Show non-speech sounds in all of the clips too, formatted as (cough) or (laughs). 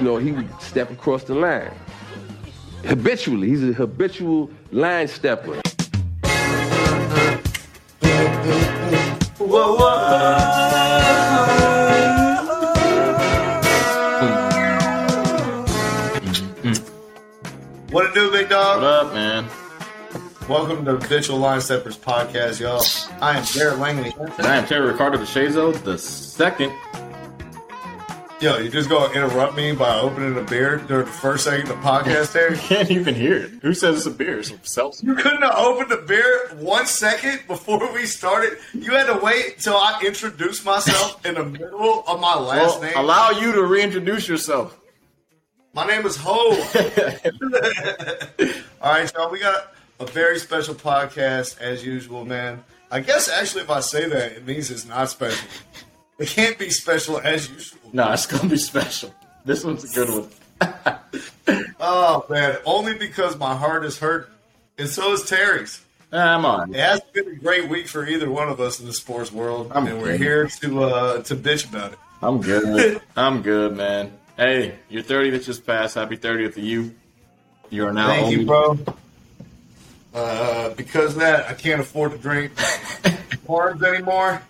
you know, he would step across the line. Habitually, he's a habitual line stepper. Whoa, What it do, big dog? What up, man? Welcome to the Habitual Line Steppers podcast, y'all. I am Garrett Langley. And I am Terry Ricardo DeShazo, the second. Yo, you just gonna interrupt me by opening a beer during the first second of the podcast, Terry? (laughs) You can't even hear it. Who says it's a beer? It's a seltzer. You couldn't have opened the beer one second before we started. You had to wait until I introduced myself in the middle of my last Well, name. allow you to reintroduce yourself. My name is Ho. (laughs) (laughs) All right, y'all. We got a very special podcast as usual, man. I guess actually, if I say that, it means it's not special. It can't be special as usual. No, it's gonna be special. This one's a good one. (laughs) Oh man, only because my heart is hurt, and so is Terry's. I'm on. It hasn't been a great week for either one of us in the sports world, I'm and we're here to uh, to bitch about it. I'm good. (laughs) I'm good, man. Hey, your 30th just passed. Happy 30th to you. You are now Thank only- you, bro. Uh, because of that, I can't afford to drink (laughs) orange anymore.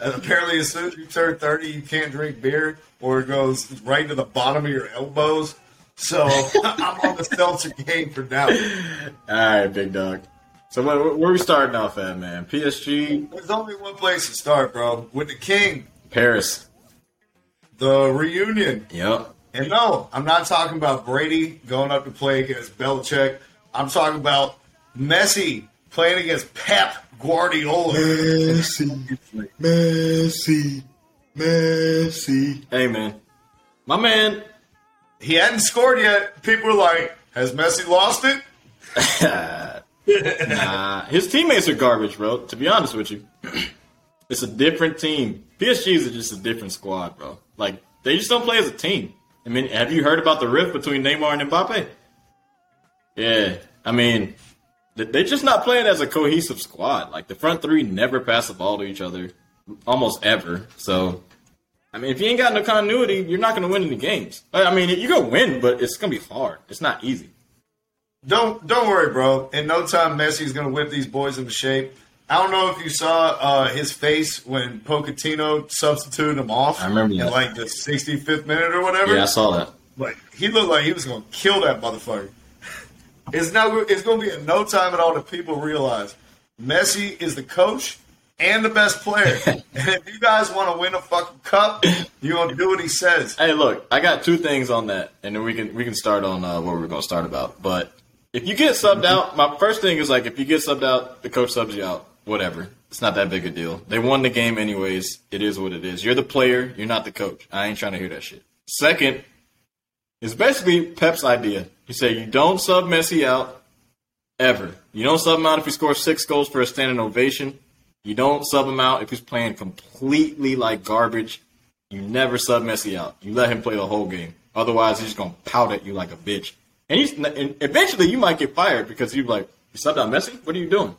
And apparently, as soon as you turn 30, you can't drink beer, or it goes right to the bottom of your elbows. So (laughs) I'm on the seltzer game for now. All right, big dog. So where, where we starting off at, man? PSG, There's only one place to start, bro. With the King, Paris. the reunion. Yep. And no, I'm not talking about Brady going up to play against Belichick. I'm talking about Messi playing against Pep Guardiola. Messi, Messi, Messi. Hey, man. My man. He hadn't scored yet. People were like, "Has Messi lost it?" (laughs) Nah, his teammates are garbage, bro. To be honest with you, it's a different team. PSG is just a different squad, bro. Like they just don't play as a team. I mean, have you heard about the rift between Neymar and Mbappe? Yeah, I mean, th- they're just not playing as a cohesive squad. Like the front three never pass the ball to each other, almost ever. So, I mean, if you ain't got no continuity, you're not going to win any games. I mean, you can win, but it's going to be hard. It's not easy. Don't don't worry, bro. In no time, Messi's gonna whip these boys into shape. I don't know if you saw uh, his face when Pochettino substituted him off. I remember in like the 65th minute or whatever. Yeah, I saw that. Like he looked like he was gonna kill that motherfucker. It's now it's gonna be in no time at all that people realize Messi is the coach and the best player. (laughs) and if you guys want to win a fucking cup, you're gonna do what he says. Hey, look, I got two things on that, and then we can we can start on uh, what we're going to start about. But if you get subbed out, my first thing is like if you get subbed out, the coach subs you out. Whatever, it's not that big a deal. They won the game anyways. It is what it is. You're the player. You're not the coach. I ain't trying to hear that shit. Second, it's basically Pep's idea. He said you don't sub Messi out ever. You don't sub him out if he scores six goals for a standing ovation. You don't sub him out if he's playing completely like garbage. You never sub Messi out. You let him play the whole game. Otherwise, he's just gonna pout at you like a bitch. And he's and eventually you might get fired because you're like, you subbed out Messi. What are you doing?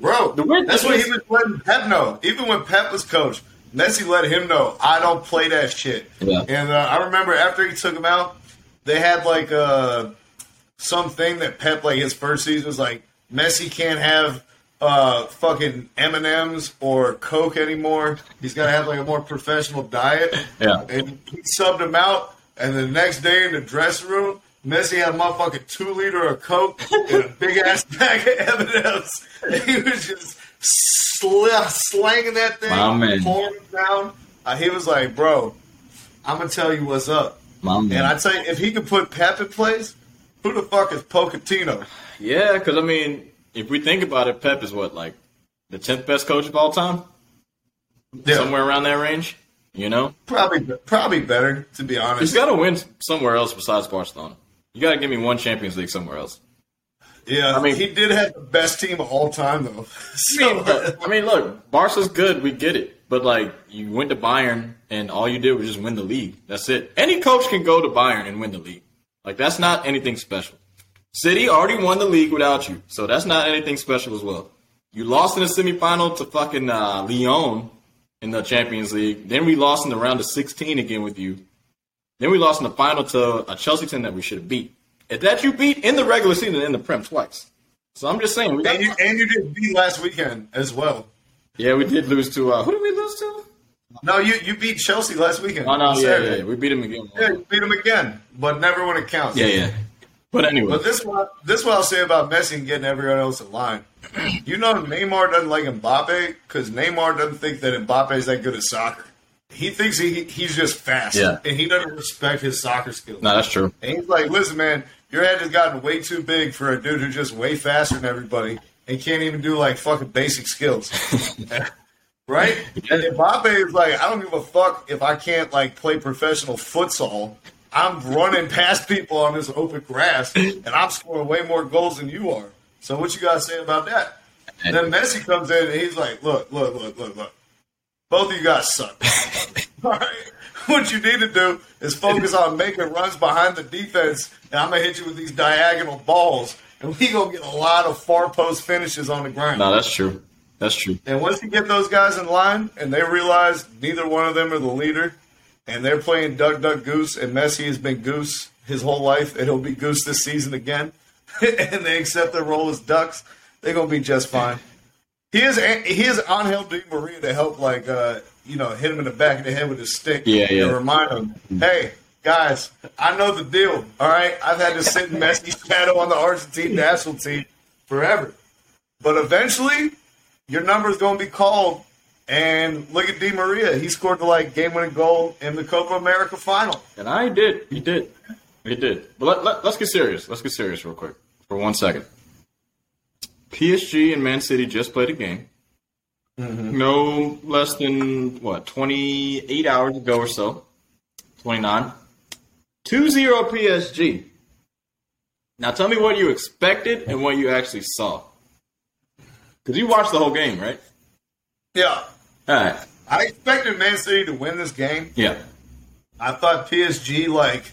Bro, The weird that's thing what is- he was letting Pep know. Even when Pep was coach, Messi let him know, I don't play that shit. Yeah. And uh, I remember after he took him out, they had like uh, something that Pep, like his first season, was like, Messi can't have uh, fucking M&M's or Coke anymore. He's got to have like a more professional diet. Yeah. And he subbed him out, and the next day in the dressing room, Messi had a motherfucking two liter of Coke and a big ass (laughs) bag of M&M's. He was just sl- slanging that thing, pouring it down. Uh, he was like, bro, I'm to tell you what's up. My And I tell you, if he could put Pep in place, who the fuck is Pochettino? yeah, because I mean, if we think about it, Pep is what like the tenth best coach of all time, Yeah, somewhere around that range. You know, probably probably better to be honest. He's got to win somewhere else besides Barcelona. You got to give me one Champions League somewhere else. yeah, I mean- he did have the best team of all time though. (laughs) I So, mean, I mean, look, Barca's good. We get it. But like, you went to Bayern, and all you did was just win the league. That's it. Any coach can go to Bayern and win the league. Like, that's not anything special. City already won the league without you, so that's not anything special as well. You lost in the semifinal to fucking uh, Lyon in the Champions League. Then we lost in the round of 16 again with you. Then we lost in the final to a Chelsea team that we should have beat. If that you beat in the regular season in the Prem twice. So I'm just saying. We got, And you and you did beat last weekend as well. Yeah, we did lose to uh, who did we lose to? No, you you beat Chelsea last weekend. Oh no, on yeah, yeah, we beat him again. Yeah, you beat them again, but never when it counts. yeah, yeah. But anyway, But this what this what I'll say about Messi and getting everyone else in line. (clears throat) You know, Neymar doesn't like Mbappe because Neymar doesn't think that Mbappe is that good at soccer. He thinks he he's just fast, Yeah. and he doesn't respect his soccer skills. no, that's true. And he's like, "Listen, man, your head has gotten way too big for a dude who's just way faster than everybody and can't even do like fucking basic skills." (laughs) right? And Mbappe is like, "I don't give a fuck if I can't like play professional futsal. I'm running past people on this open grass, and I'm scoring way more goals than you are. So what you gotta say about that?" And then Messi comes in and he's like, "Look, look, look, look, look. Both of you guys suck." All (laughs) right. What you need to do is focus on making runs behind the defense, and I'm gonna hit you with these diagonal balls, and we gonna get a lot of far post finishes on the ground. No, that's true. That's true. And once you get those guys in line, and they realize neither one of them are the leader, and they're playing duck, duck, goose, and Messi has been goose his whole life, and he'll be goose this season again, (laughs) and they accept their role as ducks, they're gonna be just fine. He is he is Angel Di Maria to help like uh, you know hit him in the back of the head with his stick Yeah, yeah. and remind him, hey guys, I know the deal. All right, I've had to sit in Messi's (laughs) shadow on the Argentine national team forever, but eventually your number is going to be called. And look at Di Maria; he scored the like game-winning goal in the Copa America final. And I did. He did. He did. But let, let, let's get serious. Let's get serious real quick for one second. PSG and Man City just played a game. Mm-hmm. No less than, what, 28 hours ago or so. 29. 2 0 PSG. Now tell me what you expected and what you actually saw. Because you watched the whole game, right? Yeah, All right. I expected Man City to win this game. Yeah. I thought PSG like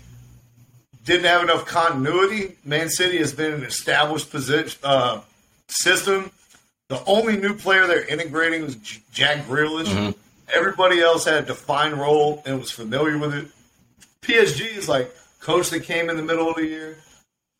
didn't have enough continuity. Man City has been an established position uh, system. The only new player they're integrating was Jack Grealish. Everybody else had a defined role and was familiar with it. PSG is like coach that came in the middle of the year,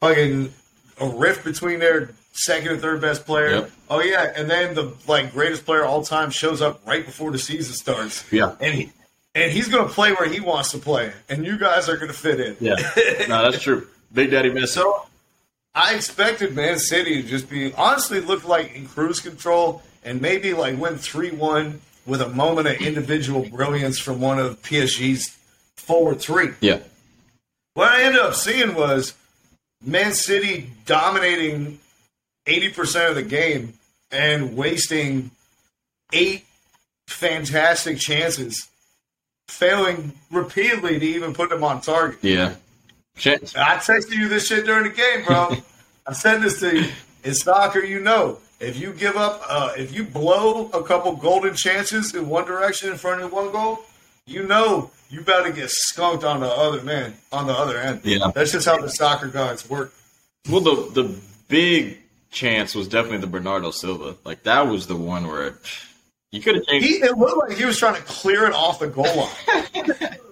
fucking a rift between their second and third best player. Yep. Oh yeah, and then the like greatest player of all time shows up right before the season starts. Yeah. and he and he's going to play where he wants to play, and you guys are going to fit in. Yeah. (laughs) no, that's true. Big Daddy Messi. So I expected Man City to just be honestly look like in cruise control and maybe like win three one with a moment of individual brilliance from one of PSG's forward three. yeah. What I ended up seeing was Man City dominating eighty percent of the game and wasting eight fantastic chances, failing repeatedly to even put them on target. Yeah. Chance. I texted you this shit during the game, bro. (laughs) I said this to you. In soccer, you know, if you give up, uh, if you blow a couple golden chances in one direction in front of one goal, you know you better get skunked on the other man on the other end. Yeah. that's just how the soccer gods work. Well, the the big chance was definitely the Bernardo Silva. Like that was the one where you could have changed. He it looked like he was trying to clear it off the goal line. Like- (laughs)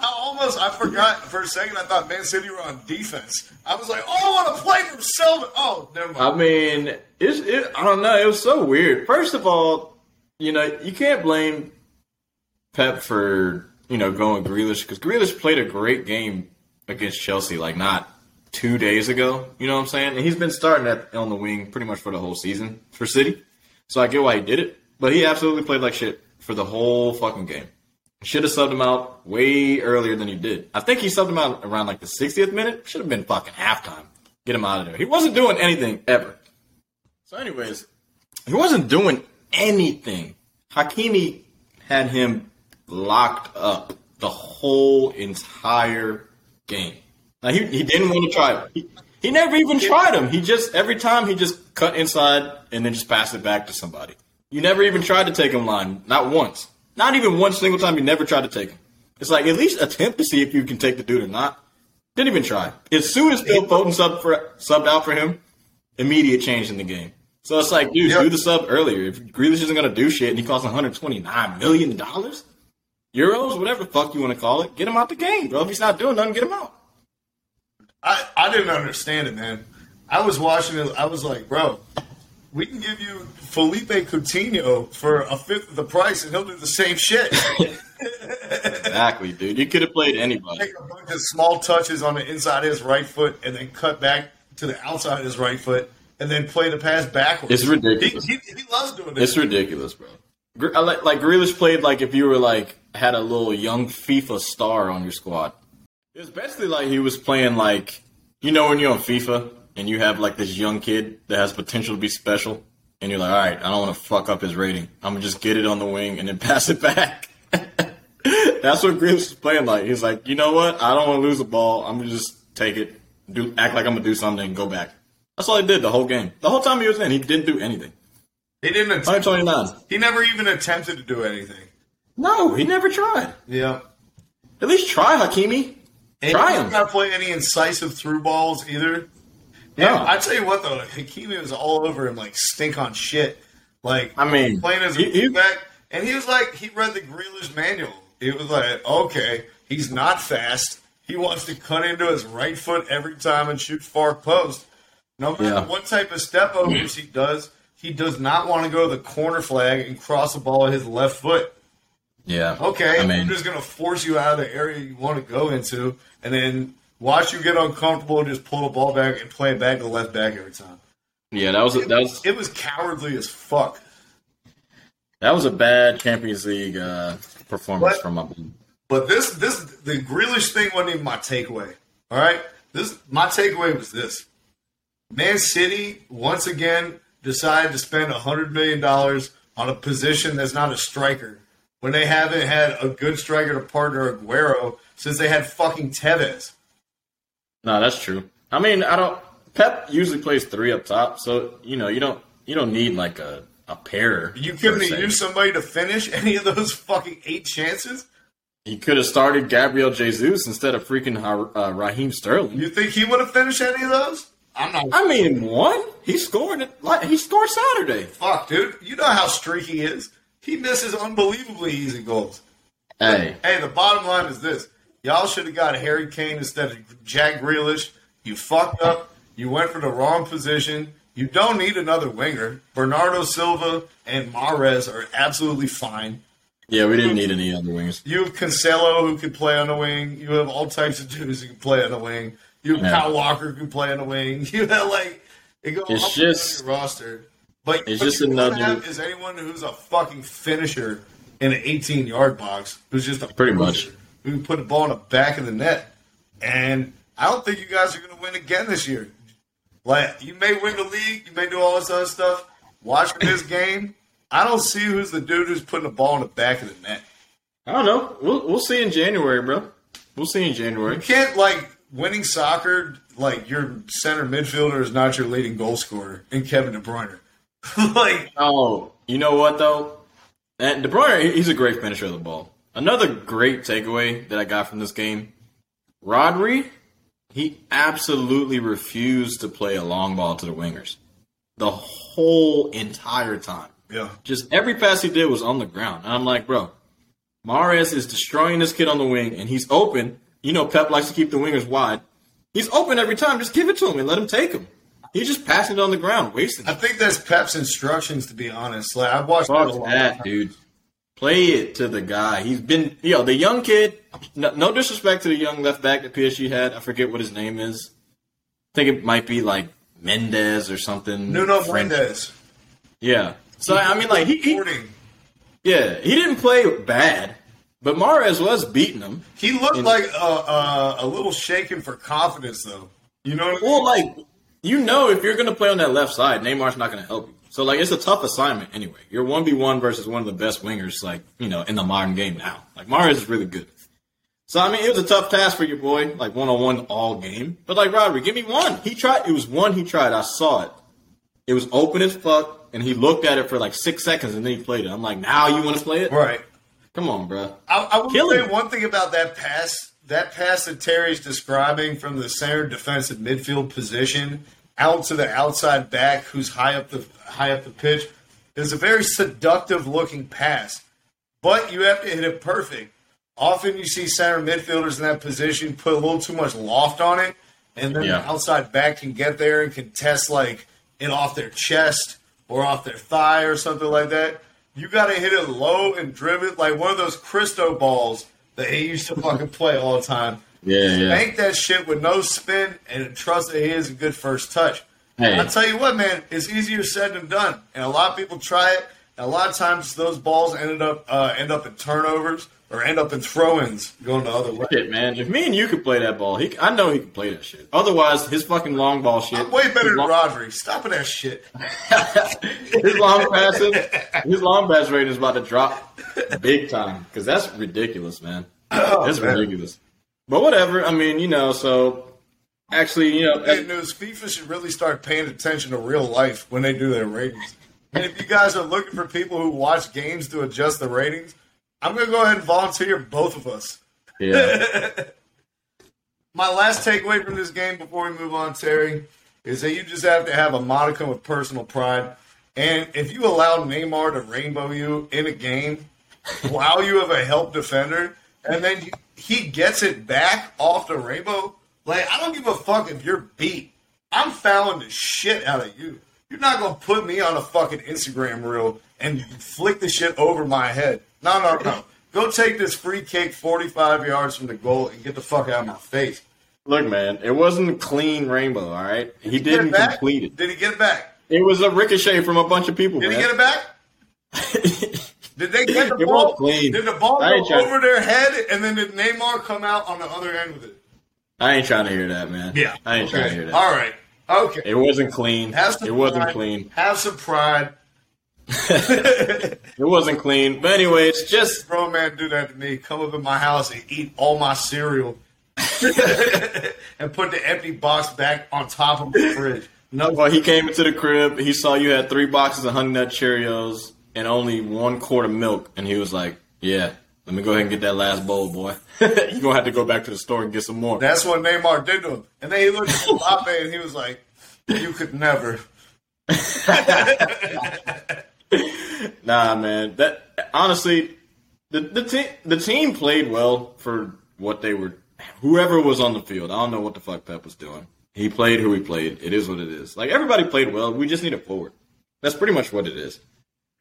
I almost I forgot for a second. I thought Man City were on defense. I was like, oh, I want to play from Silva. Oh, never mind. I mean, it's it, I don't know. It was so weird. First of all, you know you can't blame Pep for you know going Grealish because Grealish played a great game against Chelsea. Like not two days ago. You know what I'm saying? And he's been starting at on the wing pretty much for the whole season for City. So I get why he did it, but he absolutely played like shit for the whole fucking game. Should have subbed him out way earlier than he did. I think he subbed him out around like the 60th minute. Should have been fucking halftime. Get him out of there. He wasn't doing anything ever. So, anyways, he wasn't doing anything. Hakimi had him locked up the whole entire game. Now he, he didn't want to try it. He, he never even tried him. He just every time he just cut inside and then just passed it back to somebody. You never even tried to take him line, not once. Not even one single time. You never tried to take him. It's like at least attempt to see if you can take the dude or not. Didn't even try. As soon as Phil Foden subbed for subbed out for him, immediate change in the game. So it's like, dude, Yep. do the sub earlier. If Grealish isn't gonna do shit and he costs 129 million dollars, Euros, whatever the fuck you want to call it. Get him out the game, bro. If he's not doing nothing, get him out. I, I didn't understand it, man. I was watching it. I was like, bro, we can give you Philippe Coutinho for a fifth of the price, and he'll do the same shit. (laughs) Exactly, dude. You could have played anybody. Take a bunch of small touches on the inside of his right foot, and then cut back to the outside of his right foot, and then play the pass backwards. It's ridiculous. He, he, he loves doing this. It's ridiculous, bro. Like like Grealish played like if you were like had a little young FIFA star on your squad. It was basically like he was playing like you know when you're on FIFA and you have like this young kid that has potential to be special, and you're like, all right, I don't want to fuck up his rating. I'm gonna just get it on the wing and then (laughs) pass it back. (laughs) That's what Grealish was playing like. He's like, you know what? I don't want to lose the ball. I'm gonna just take it, do act like I'm gonna do something, and go back. That's all he did the whole game. The whole time he was in, he didn't do anything. He didn't. Attempt, 129. he never even attempted to do anything. No, he never tried. Yeah. At least try Hakimi. And Try he him. not play any incisive through balls either. No. Yeah, I tell you what though, Hakimi was all over him like stink on shit. Like I mean, playing as a he- he- back, and he was like he read the Grealish manual. He was like, okay, he's not fast. He wants to cut into his right foot every time and shoot far post. No matter Yeah. what type of step overs he does, he does not want to go to the corner flag and cross the ball with his left foot. Yeah. Okay, I I'm just gonna force you out of the area you want to go into, and then watch you get uncomfortable and just pull the ball back and play it back to the left back every time. yeah, that was a, that was It was cowardly as fuck. that was a bad Champions League uh, performance What? from my. But this this the Grealish thing wasn't even my takeaway. All right, this my takeaway was this: Man City once again decided to spend hundred million dollars on a position that's not a striker when they haven't had a good striker to partner Aguero since they had fucking Tevez. No, that's true. I mean, I don't. Pep usually plays three up top, so you know you don't you don't need like a a pair. You couldn't use somebody to finish (laughs) any of those fucking eight chances. He could have started Gabriel Jesus instead of freaking uh, Raheem Sterling. You think he would have finished any of those? I'm not. I mean, one he scored it. Like he scored Saturday. Fuck, dude. You know how streaky he is. He misses unbelievably easy goals. Hey, Hey, the bottom line is this: y'all should have got Harry Kane instead of Jack Grealish. You fucked up. You went for the wrong position. You don't need another winger. Bernardo Silva and Mahrez are absolutely fine. yeah, we didn't need any other wings. You have Cancelo who can play on the wing. You have all types of dudes who can play on the wing. You have Yeah. Kyle Walker who can play on the wing. (laughs) You have like it goes It's just- your roster. But it's what just another- have is anyone who's a fucking finisher in an 18 yard box who's just a Pretty much. who can put a ball in the back of the net. And I don't think you guys are going to win again this year. Like you may win the league, you may do all this other stuff. Watching (laughs) this game, I don't see who's the dude who's putting the ball in the back of the net. I don't know. We'll we'll see in January, bro. We'll see in January. You can't like winning soccer like your center midfielder is not your leading goal scorer in Kevin De Bruyne. (laughs) like Oh, you know what though? And De Bruyne, he's a great finisher of the ball. Another great takeaway that I got from this game: Rodri, he absolutely refused to play a long ball to the wingers the whole entire time. yeah, Just every pass he did was on the ground, and I'm like, bro, Mahrez is destroying this kid on the wing, and he's open. You know, Pep likes to keep the wingers wide. He's open every time. Just give it to him and let him take him. He's just passing it on the ground, wasting I it. think that's Pep's instructions. To be honest, like I've watched it a Fuck that, dude. Play it to the guy. He's been, yo, the young kid. No, no disrespect to the young left back that PSG had. I forget what his name is. I think it might be like Mendez or something. Nuno French. Mendes. Yeah. So I mean, like he, he, yeah, he didn't play bad, but Mahrez was beating him. He looked And- like a, a, a little shaken for confidence, though. You know what I mean? Well, like you know, if you're gonna play on that left side, Neymar's not gonna help you. So like, it's a tough assignment anyway. You're one v one versus one of the best wingers, like you know, in the modern game now. Like Mahrez is really good. So I mean, it was a tough task for your boy, like one on one all game. But like Rodri, give me one. He tried. It was one he tried. I saw it. It was open as fuck, and he looked at it for like six seconds, and then he played it. I'm like, now you want to play it? Right. Come on, bro. I, I will Kill say him. one thing about that pass. That pass that Terry's describing from the center defensive midfield position out to the outside back, who's high up the high up the pitch, is a very seductive looking pass. But you have to hit it perfect. often you see center midfielders in that position put a little too much loft on it, and then Yeah. the outside back can get there and can test like it off their chest or off their thigh or something like that. You got to hit it low and driven like one of those Christo balls that he used to fucking play all the time. Yeah, yeah. Bank that shit with no spin and trust that he is a good first touch. Hey. I'll tell you what, man, it's easier said than done, and a lot of people try it. And a lot of times, those balls ended up uh, end up in turnovers or end up in throw-ins going the other way. Shit, man. If me and you could play that ball, he, I know he could play that shit. Otherwise, his fucking long ball shit. I'm way better than long, Rodri. Stop with that shit. (laughs) his long passing, his long pass rating is about to drop big time because that's ridiculous, man. Oh, that's Oh, man. ridiculous. But whatever. I mean, you know. So actually, you know, Bad news. FIFA should really start paying attention to real life when they do their ratings. And if you guys are looking for people who watch games to adjust the ratings, I'm going to go ahead and volunteer both of us. yeah, (laughs) My last takeaway from this game before we move on, Terry, is that you just have to have a modicum of personal pride. And if you allow Neymar to rainbow you in a game while you have a help defender, and then he gets it back off the rainbow, like, I don't give a fuck if you're beat. I'm fouling the shit out of you. You're not going to put me on a fucking Instagram reel and flick the shit over my head. No, no, no. Go take this free kick 45 yards from the goal and get the fuck out of my face. look, man, it wasn't clean rainbow. All right, he Get didn't it complete it. Did he get it back? It was a ricochet from a bunch of people, Did man. he get it back? (laughs) Did they get the It ball? clean. Did the ball go trying- over their head and then did Neymar come out on the other end with it? I ain't trying to hear that, man. Yeah. I ain't trying to hear that. All right. Okay. It wasn't clean. Have some It wasn't clean. Have some pride. (laughs) It wasn't clean. But anyway, it's just Bro, man, do that to me. Come up in my house and eat all my cereal (laughs) and put the empty box back on top of the fridge. No, well, he came into the crib. He saw you had three boxes of Honey Nut Cheerios and only one quart of milk, and he was like, "Yeah, let me go ahead and get that last bowl, boy. (laughs) you gonna have to go back to the store and get some more." that's what Neymar did to him. And then he looked at Mbappe and he was like, "You could never." (laughs) Nah, man. That honestly, the the team the team played well for what they were. Whoever was on the field, I don't know what the fuck Pep was doing. He played who he played. It is what it is. Like everybody played well. We just need a forward. That's pretty much what it is.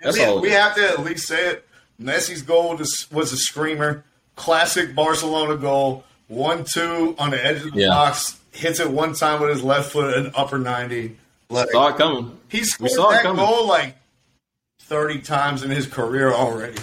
That's we, all. It we is. have to at least say it. Messi's goal was, was a screamer. Classic Barcelona goal. One two on the edge of the Yeah. box. Hits it one time with his left foot at an upper ninety. Like, Saw it coming. he We scored saw it that coming. goal like thirty times in his career already.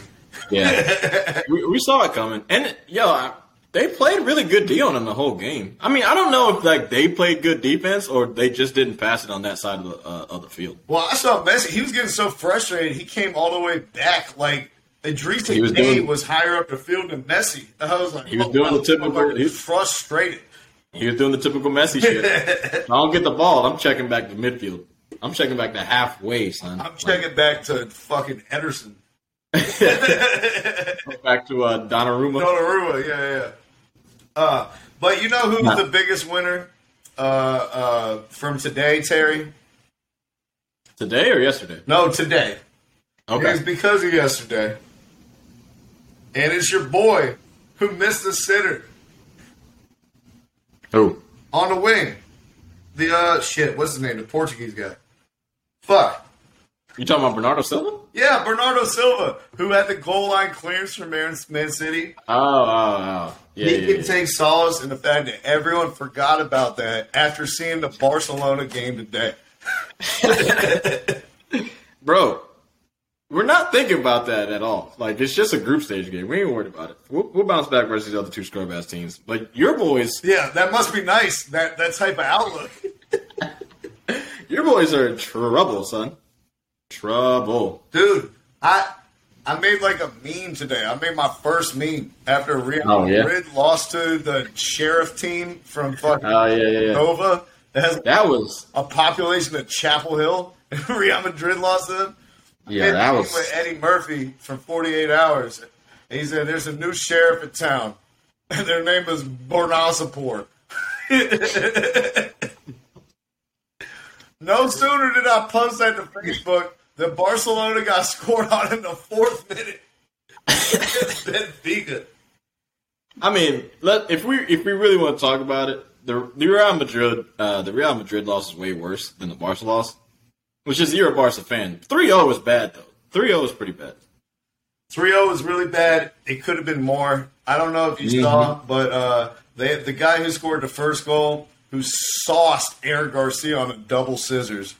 Yeah, (laughs) we, we saw it coming, and yo, I, they played really good D on him the whole game. I mean, I don't know if like they played good defense or they just didn't pass it on that side of the uh, of the field. Well, I saw Messi. He was getting so frustrated. He came all the way back. Like Idrissa He was Gueye doing- was higher up the field than Messi. And I was like, He was oh, doing the typical- motherfucker he- was frustrated. He was doing the typical Messi shit. (laughs) I don't get the ball. I'm checking back to midfield. I'm checking back to halfway, son. I'm checking back to fucking Ederson. (laughs) Back to uh, Donnarumma. Donnarumma, yeah, yeah. Uh, but you know who's Nah. the biggest winner uh, uh, from today, Terry? Today or yesterday? No, today. Okay. It's because of yesterday. And it's your boy who missed the center. Who? on the wing. The, uh, shit, what's his name? The Portuguese guy. Fuck. You talking about Bernardo Silva? Yeah, Bernardo Silva, who had the goal line clearance from Man, Man City. Oh, oh, oh. Yeah, he yeah, can yeah. take solace in the fact that everyone forgot about that after seeing the Barcelona game today. (laughs) Bro, we're not thinking about that at all. Like, it's just a group stage game. We ain't worried about it. We'll, we'll bounce back versus the other two scrub ass teams. But your boys, Yeah, that must be nice. That that type of outlook. (laughs) your boys are in trouble, son. Trouble. Dude, I I made like a meme today. I made my first meme after Real Oh, yeah? Madrid lost to the sheriff team from fucking Oh, yeah, yeah, yeah. Nova. That That was, a population of Chapel Hill. (laughs) Real Madrid lost to them. yeah, that was. with Eddie Murphy from 48 Hours. And he said, "There's a new sheriff in town, (laughs) and their name is Bornasapur." (laughs) no sooner did I post that to Facebook than Barcelona got (laughs) scored on in the fourth minute. (laughs) Benfica. I mean, let if we if we really want to talk about it, the the Real Madrid uh, the Real Madrid loss is way worse than the Barca loss. Which is you're a Barca fan. 3-0 is bad though. 3-0 is pretty bad. 3-0 was really bad. It could have been more. I don't know if you saw, but uh, they, the guy who scored the first goal, who sauced Eric Garcia on a double scissors.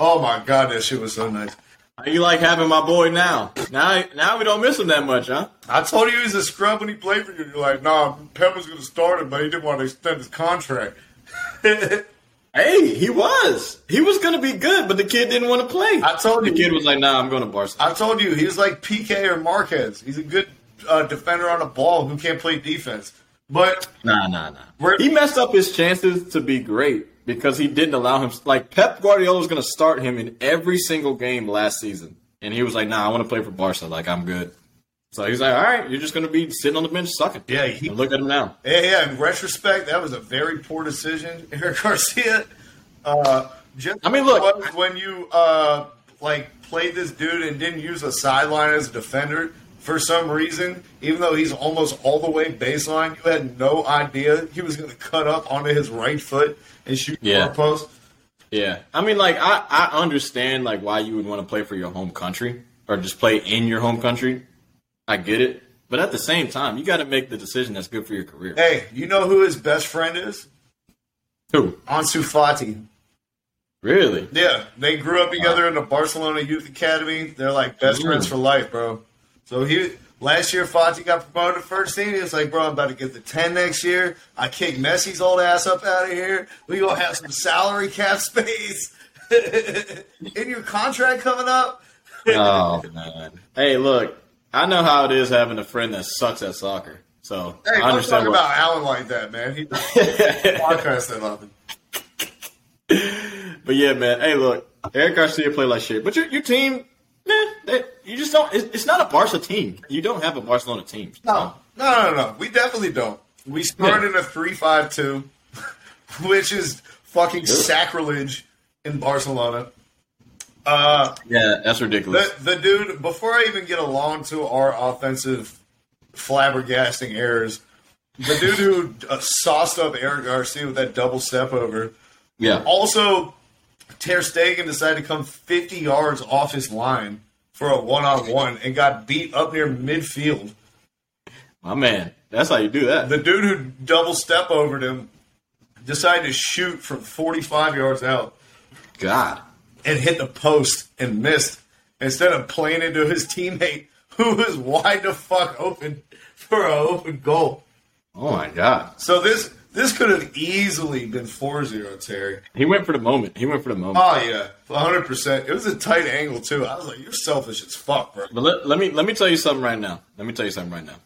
Oh my god, that shit was so nice. How you like having my boy now? Now now we don't miss him that much, huh? I told you he was a scrub when he played for you. You're like, nah, Pep was going to start him, but he didn't want to extend his contract. (laughs) Hey, he was. He was gonna be good, but the kid didn't want to play. I told you. the kid was like, "Nah, I'm going to Barca." I told you he was like Piqué or Marquez. He's a good uh, defender on a ball who can't play defense. But Nah, nah, nah. He messed up his chances to be great because he didn't allow him. Like Pep Guardiola was going to start him in every single game last season, and he was like, "Nah, I want to play for Barca. Like I'm good." So he's like, "All right, you're just going to be sitting on the bench sucking." Yeah, he- And look at him now. yeah, yeah, in retrospect, that was a very poor decision. (laughs) Eric Garcia. Uh, just I mean, look- when you uh, like played this dude and didn't use a sideline as a defender for some reason, even though he's almost all the way baseline, you had no idea he was going to cut up onto his right foot and shoot Yeah. post. Yeah, I mean, like I, I understand like why you would want to play for your home country or just play in your home country. I get it, but at the same time, you got to make the decision that's good for your career. Hey, you know who his best friend is? Who Ansu Fati. really? Yeah, they grew up together in the Barcelona Youth Academy. They're like best Mm. friends for life, bro. So he last year Fati got promoted to first team. He was like, bro, I'm about to get the ten next year. I kick Messi's old ass up out of here. We gonna have some salary cap space (laughs) in your contract coming up. (laughs) Oh man. Hey, look, I know how it is having a friend that sucks at soccer. So Hey, I don't talk understand. What, about Allen like that, man. He (laughs) podcast that nothing. but yeah, man. Hey, look, Eric Garcia played like shit, but your your team, they, you just don't. It's, it's not a Barca team. You don't have a Barcelona team. No, no, no, no. We definitely don't. We started a three-five-two, (laughs) which is fucking sacrilege in Barcelona. Uh, Yeah, that's ridiculous. the the dude. Before I even get along to our offensive flabbergasting errors, the dude who uh, sauced up Eric Garcia with that double step over. yeah. Also, Ter Stegen decided to come 50 yards off his line for a one-on-one and got beat up near midfield. My man, that's how you do that. The dude who double step over him decided to shoot from 45 yards out God. and hit the post and missed instead of playing into his teammate (laughs) who was wide the fuck open for an open goal. Oh my God. So this this could have easily been 4-0, Terry. He went for the moment. He went for the moment. Oh yeah, 100%. It was a tight angle too. I was like, you're selfish as fuck, bro. But let, let me let me tell you something right now. Let me tell you something right now.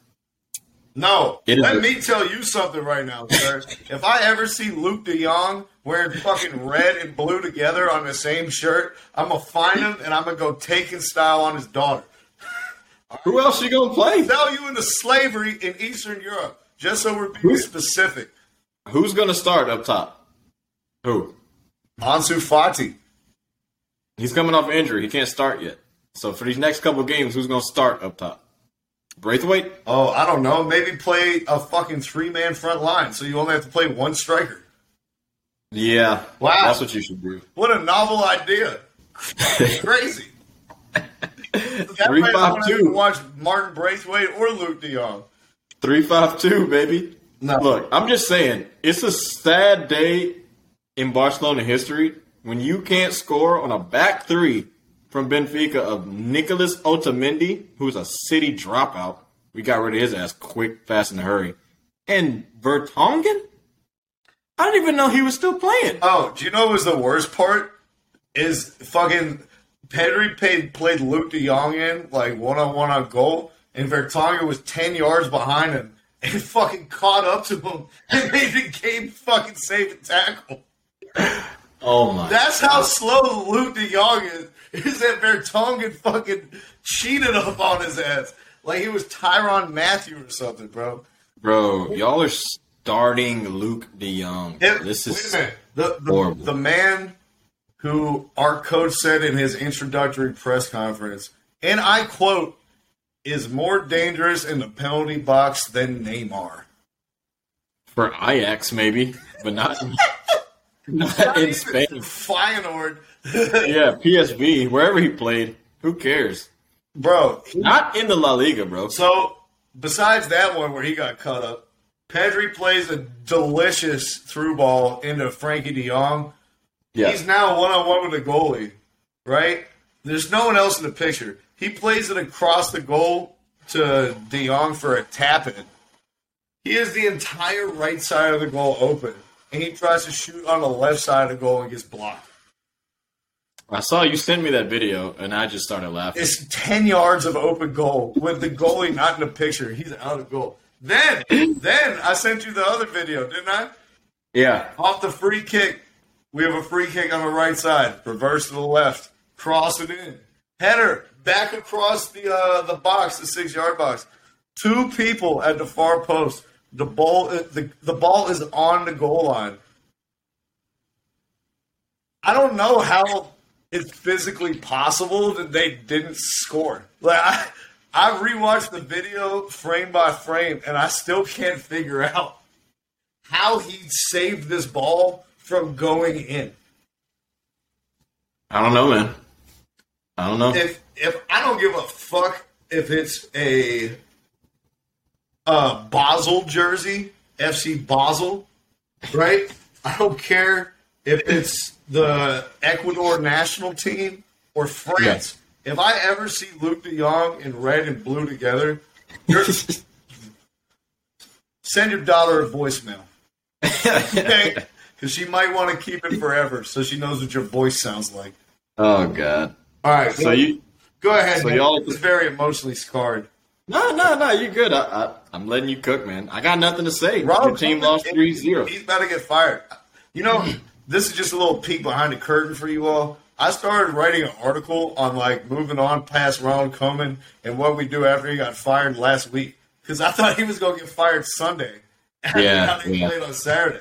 No, let a- me tell you something right now, sir. if I ever see Luuk De Jong wearing fucking red and blue together on the same shirt, I'm gonna find him and I'm gonna go taking style on his daughter. (laughs) Who else you gonna play? Sell you into slavery in Eastern Europe, just so we're being specific. Who's gonna start up top? Who? Ansu Fati. He's coming off injury. He can't start yet. So for these next couple games, who's gonna start up top? Braithwaite? Oh, I don't know. Maybe play a fucking three man front line, so you only have to play one striker. Yeah. Wow. That's what you should do. What a novel idea! (laughs) Crazy. That Three, might five, two. Watch Martin Braithwaite or Luuk De Jong. Three five two, baby. No. Look, I'm just saying, it's a sad day in Barcelona history when you can't score on a back three from Benfica of Nicolas Otamendi, who's a city dropout. We got rid of his ass quick, fast, in a hurry. And Vertonghen? I didn't even know he was still playing. Oh, do you know what was the worst part? Is fucking Pedri played, played Luuk De Jong in like one on one on goal, and Vertonghen was ten yards behind him and fucking caught up to him (laughs) and made the game fucking save and tackle. Oh my. That's how slow Luuk De Jong is. Is that Vertonghen fucking cheated up on his ass like he was Tyrann Mathieu or something, bro. Bro, y'all are starting Luuk De Jong. It- this wait is a minute. The, the, horrible. the man who our coach said in his introductory press conference, and I quote, is more dangerous in the penalty box than Neymar? For Ajax, maybe, but not, (laughs) not in Spain. Feyenoord. (laughs) Yeah, PSV, wherever he played, who cares? Bro, Not in the La Liga, bro. So, besides that one where he got cut up, Pedri plays a delicious through ball into Frenkie de Jong. Yeah, He's now one on one with the goalie, right? There's no one else in the picture. He plays it across the goal to de Jong for a tap in. He has the entire right side of the goal open, and he tries to shoot on the left side of the goal and gets blocked. I saw you send me that video, and I just started laughing. It's 10 yards of open goal with the goalie not in the picture. He's out of goal. Then, then I sent you the other video, didn't I? Yeah, Off the free kick, we have a free kick on the right side, reverse to the left, cross it in, header back across the uh, the box, the six yard box. Two people at the far post. The ball, the the ball is on the goal line. I don't know how it's physically possible that they didn't score. Like I, I rewatched the video frame by frame, and I still can't figure out how he saved this ball from going in. I don't know, man. I don't know. If if I don't give a fuck if it's a uh, Basel jersey, FC Basel, right? I don't care if it's the Ecuador national team or France. If I ever see Luuk De Jong in red and blue together, (laughs) send your daughter a voicemail. Okay? (laughs) Because she might want to keep it forever so she knows what your voice sounds like. oh God. All right. So you? Go ahead. So man. y'all- It's very emotionally scarred. No, no, no. You're good. I, I, I'm letting you cook, man. I got nothing to say. Rob Your team lost 3-0. He's about to get fired. You know, this is just a little peek behind the curtain for you all. I started writing an article on like moving on past Ron Coleman and what we do after he got fired last week because I thought he was going to get fired Sunday (laughs) Yeah, they yeah. played on Saturday.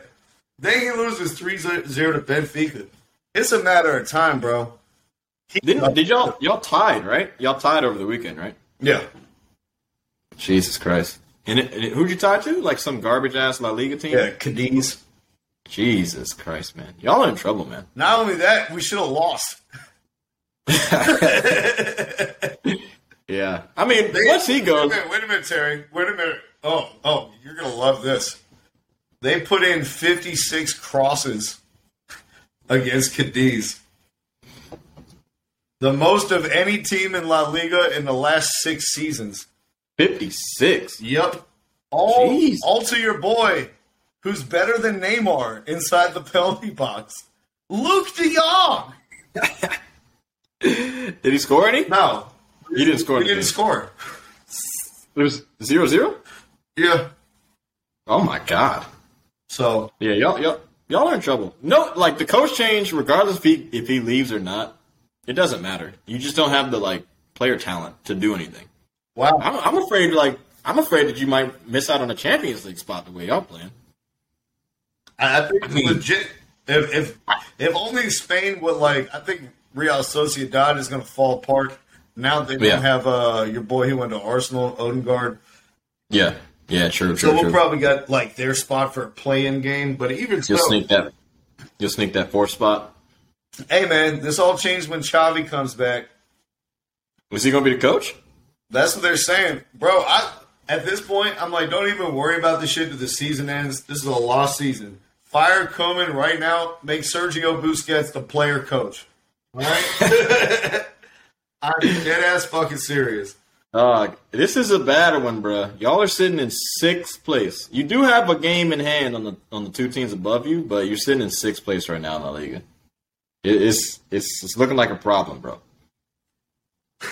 Then he loses 3-0 to Benfica. It's a matter of time, bro. Didn't, did y'all y'all tied right? Y'all tied over the weekend, right? Yeah. Jesus Christ! And, it, and it- who'd you tie to? Like some garbage ass La Liga team? Yeah, Cadiz. Jesus Christ, man! Y'all are in trouble, man. Not only that, we should have lost. (laughs) Yeah, I mean, They- once he Wait goes, a minute, wait a minute, Terry. Wait a minute. Oh, oh, you're gonna love this. They put in 56 crosses against Cadiz. The most of any team in La Liga in the last six seasons. 56. Yep. All, Jeez. all to your boy, who's better than Neymar inside the penalty box. Luuk de Jong. (laughs) Did he score any? No, He didn't score. he didn't score. It was zero zero. Yeah. Oh my god. So Yeah, y'all y'all y'all are in trouble. No, like the coach change, regardless if he if he leaves or not, it doesn't matter. You just don't have the like player talent to do anything. wow. I'm, I'm afraid like I'm afraid that you might miss out on a Champions League spot the way y'all playing. I I think mean- legit. If if if only Spain would like, I think Real Sociedad is going to fall apart. Now they don't Yeah. have uh, your boy who went to Arsenal, Odegaard. Yeah, yeah, true, So true, we'll true. probably get like their spot for a play-in game. But even You'll sneak that. You'll sneak that fourth spot. Hey man, this all changed when Xavi comes back. Was he going to be the coach? That's what they're saying, bro. I at this point, I'm like, don't even worry about the shit that the season ends. This is a lost season. Fire Koeman right now. Make Sergio Busquets the player coach. All right. (laughs) I'm dead ass fucking serious. Uh, this is a bad one, bro. Y'all are sitting in sixth place. You do have a game in hand on the on the two teams above you, but you're sitting in sixth place right now in La Liga. It, it's it's it's looking like a problem, bro. (laughs)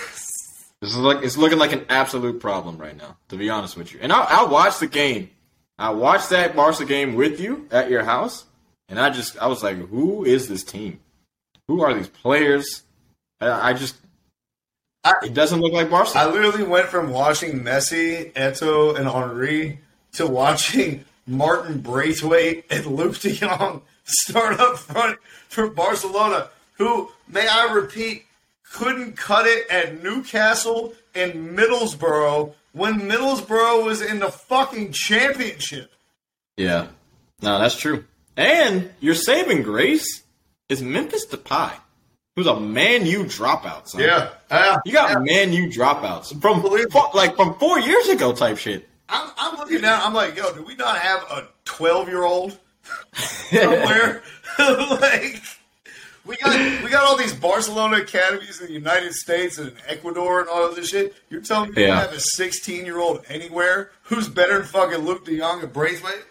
This is like it's looking like an absolute problem right now, to be honest with you. And I I watched the game. I watched that Barca game with you at your house, and I just I was like, who is this team? Who are these players? I, I just I- it doesn't look like Barca. I literally went from watching Messi, Eto'o, and Henry to watching (laughs) Martin Braithwaite and Luuk de Jong start up front for Barcelona, who, may I repeat, couldn't cut it at Newcastle and Middlesbrough when Middlesbrough was in the fucking championship. Yeah. No, that's true. And your saving grace is Memphis Depay, who's a Man U dropout. Son. Yeah, uh, You got yeah. Man U dropouts from like from four years ago type shit. I'm, I'm looking down. I'm like, yo, do we not have a 12 year old somewhere? (laughs) (laughs) like, we got we got all these Barcelona academies in the United States and in Ecuador and all of this shit. You're telling me Yeah. have a 16 year old anywhere who's better than fucking Luuk De Jong and Braithwaite?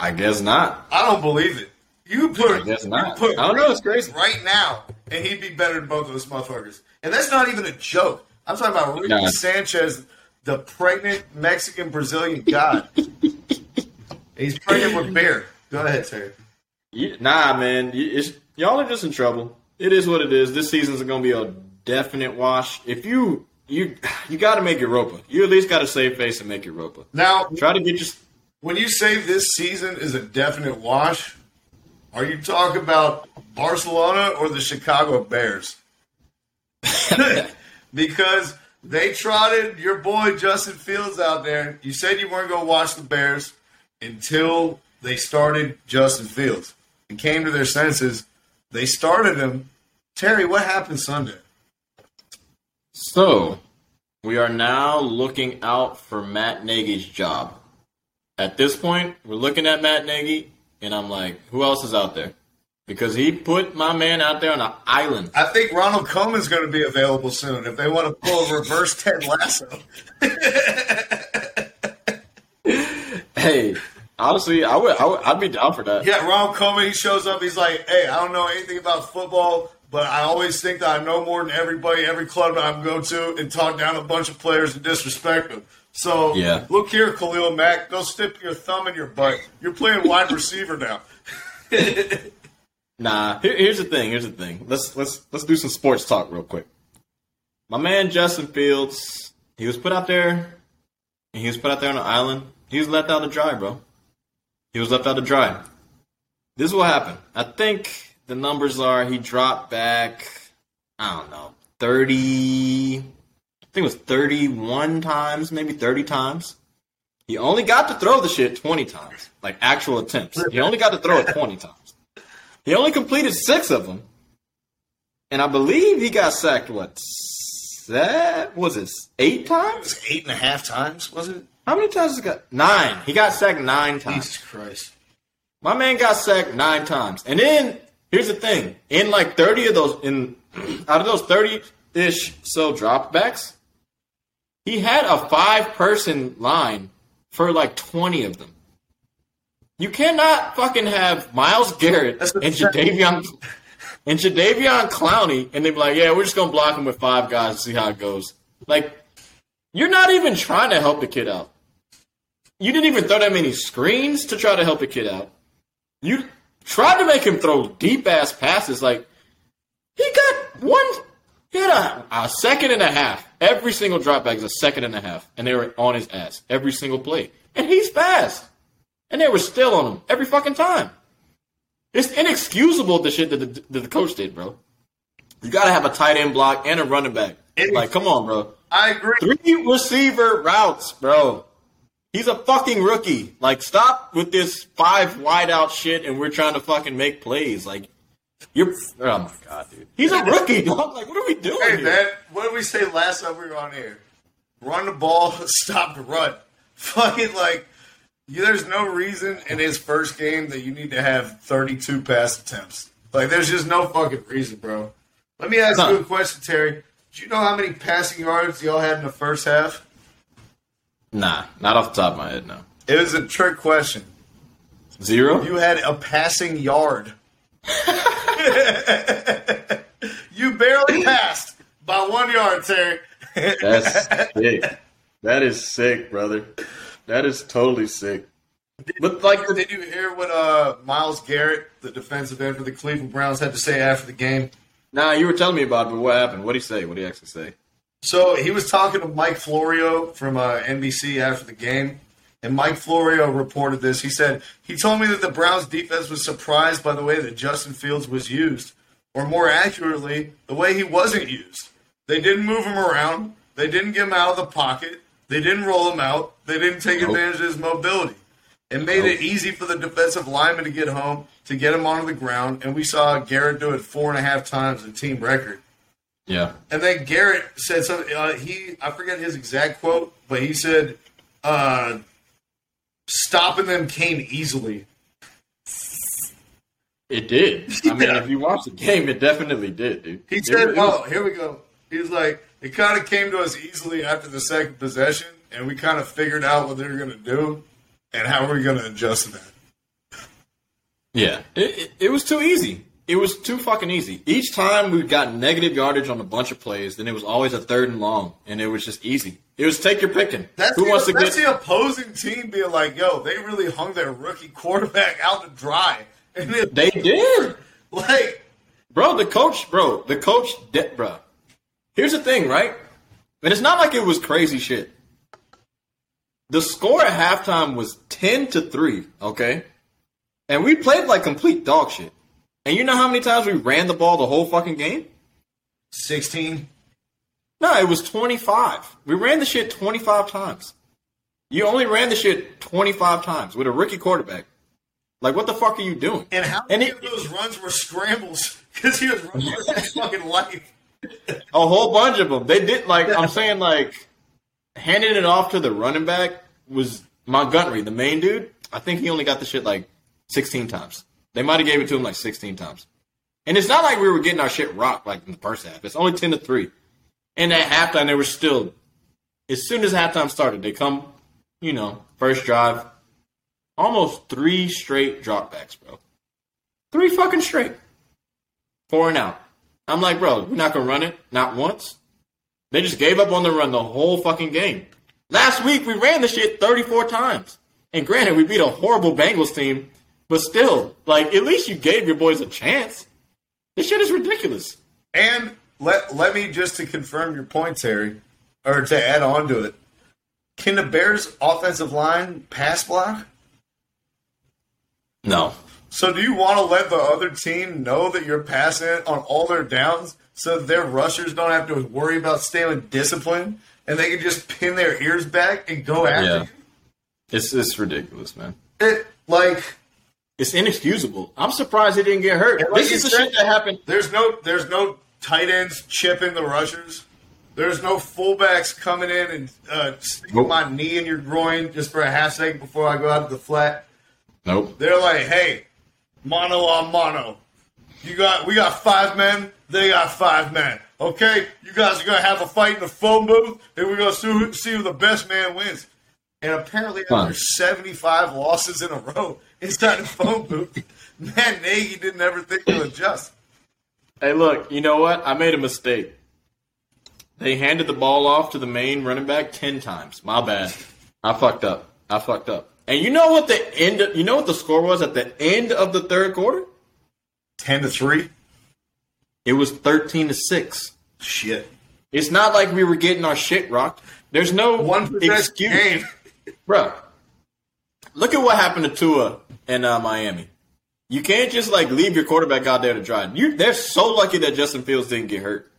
I guess not. I don't believe it. You put, I guess not. you put I don't know, it's crazy. right now, and he'd be better than both of those motherfuckers. And that's not even a joke. I'm talking about Ricky Nah. Sanchez, the pregnant Mexican Brazilian god. (laughs) He's pregnant with beer. Go ahead, Terry. You- nah, man, you- y'all are just in trouble. It is what it is. This season's gonna be a definite wash. If you you you got to make Europa. You at least got to save face and make Europa. Now, Try to get your when you say this season is a definite wash, are you talking about Barcelona or the Chicago Bears? (laughs) because they trotted your boy Justin Fields out there. You said you weren't going to watch the Bears until they started Justin Fields and came to their senses. They started him. Terry, what happened Sunday? So, we are now looking out for Matt Nagy's job. At this point, we're looking at Matt Nagy, and I'm like, who else is out there? Because he put my man out there on an island. I think Ronald Koeman's going to be available soon if they want to pull a reverse Ted Lasso. (laughs) Hey, honestly, I would, I would I'd be down for that. Yeah, Ron Koeman, he shows up. He's like, hey, I don't know anything about football, but I always think that I know more than everybody, every club that I go to, and talk down a bunch of players and disrespect them. So, Yeah. look here, Khalil Mack, go stick your thumb in your butt. You're playing wide receiver now. (laughs) Nah, here, here's the thing. Here's the thing. Let's let's let's do some sports talk real quick. My man Justin Fields, he was put out there, and he was put out there on an island. He was left out to dry, bro. He was left out to dry. This is what happened. I think the numbers are he dropped back. I don't know, thirty. I think it was thirty-one times, maybe thirty times. He only got to throw the shit twenty times, like actual attempts. He only got to throw it twenty times. He only completed six of them, and I believe he got sacked. What? That was it. Eight It times? was eight and a half times, was it? How many times has he got? Nine. He got sacked nine times. Jesus Christ. My man got sacked nine times. And then here's the thing: in like thirty of those, in (clears throat) out of those thirty-ish so dropbacks, he had a five-person line for like twenty of them. You cannot fucking have Myles Garrett and Jadeveon and Jadeveon Clowney, and they'd be like, "Yeah, we're just gonna block him with five guys and see how it goes." Like, you're not even trying to help the kid out. You didn't even throw that many screens to try to help the kid out. You tried to make him throw deep ass passes. Like he got one, he had a, a second and a half. Every single drop back is a second and a half, and they were on his ass every single play. And he's fast, and they were still on him every fucking time. It's inexcusable the shit that the, that the coach did, bro. You gotta have a tight end block and a running back. It- Like, come on, bro. I agree. Three receiver routes, bro. He's a fucking rookie. Like, stop with this five wide out shit and we're trying to fucking make plays. Like, you're. Oh my god, dude. He's a rookie, dog. Like, what are we doing Hey, here? man, what did we say last time we were on here? Run the ball, (laughs) stop the run. (laughs) Fucking like, you, there's no reason in his first game that you need to have 32 pass attempts. Like, there's just no fucking reason, bro. Let me ask Huh. you a question, Terry. Do you know how many passing yards y'all had in the first half? Nah, not off the top of my head, no. It was a trick question. Zero? You had a passing yard. (laughs) you barely passed by one yard, Terry. That's (laughs) sick. That is sick, brother. That is totally sick. But, like, Did you hear what uh, Myles Garrett, the defensive end for the Cleveland Browns, had to say after the game? nah, you were telling me about it, but what happened? What did he say? What did he actually say? So he was talking to Mike Florio from uh, NBC after the game, and Mike Florio reported this. He said he told me that the Browns defense was surprised by the way that Justin Fields was used, or more accurately, the way he wasn't used. They didn't move him around. They didn't get him out of the pocket. They didn't roll him out. They didn't take Nope. advantage of his mobility. It made Nope. it easy for the defensive lineman to get home, to get him onto the ground, and we saw Garrett do it four and a half times, a team record. Yeah. And then Garrett said something. Uh, he I forget his exact quote, but he said, uh, "Stopping them came easily." It did. I mean, Yeah. if you watch the game, it definitely did, dude. He It said, was- "Oh, here we go." He was like, "It kind of came to us easily after the second possession, and we kind of figured out what they were going to do and how we're going to adjust to that." Yeah, it, it, it was too easy. It was too fucking easy. Each time we got negative yardage on a bunch of plays, then it was always a third and long, and it was just easy. It was take your picking. That's, Who the, wants to that's get? the opposing team being like, "Yo, they really hung their rookie quarterback out to dry," and it, They did, like, bro. The coach, bro. The coach, de- bro. Here's the thing, right? And it's not like it was crazy shit. The score at halftime was ten to three. Okay, and we played like complete dog shit. And you know how many times we ran the ball the whole fucking game? sixteen. No, it was 25. We ran the shit 25 times. You only ran the shit 25 times with a rookie quarterback. Like, what the fuck are you doing? And how And many it- of those runs were scrambles? (laughs) Because he was running for his (laughs) fucking life. A whole bunch of them. They did, like, I'm saying, like, handing it off to the running back was Montgomery, the main dude. I think he only got the shit like 16 times. They might have gave it to him like 16 times. And it's not like we were getting our shit rocked like in the first half. It's only 10 to 3. And at halftime, they were still, as soon as halftime started, they come, you know, first drive, almost three straight dropbacks, bro. Three fucking straight. Four and out. I'm like, bro, we're not gonna run it, not once. They just gave up on the run the whole fucking game. Last week we ran the shit 34 times. And granted, we beat a horrible Bengals team, but still, like, at least you gave your boys a chance. This shit is ridiculous. And let let me just to confirm your point, Terry, or to add on to it. Can the Bears' offensive line pass block? No. So do you want to let the other team know that you're passing it on all their downs so their rushers don't have to worry about staying disciplined and they can just pin their ears back and go after Yeah. you? It's it's ridiculous, man. It, like It's inexcusable. I'm surprised he didn't get hurt. Like this is the shit that happened. there's no there's no tight ends chipping the rushers. There's no fullbacks coming in and uh, sticking Nope. my knee in your groin just for a half second before I go out to the flat. Nope. They're like, hey, mono on mono. You got we got five men, they got five men. Okay? You guys are gonna have a fight in the phone booth, and we're gonna see, who- see who the best man wins. And apparently Fine. after seventy five losses in a row inside the phone booth, Man, Nagy didn't ever think to adjust. Hey, look, you know what? I made a mistake. They handed the ball off to the main running back 10 times. My bad. I fucked up. I fucked up. And you know what the end of, you know what the score was at the end of the third quarter? Ten to three? It was 13 to 6. Shit. It's not like we were getting our shit rocked. There's no One excuse. game. Bro, look at what happened to Tua in uh, Miami. You can't just like leave your quarterback out there to dry. You, they're so lucky that Justin Fields didn't get hurt.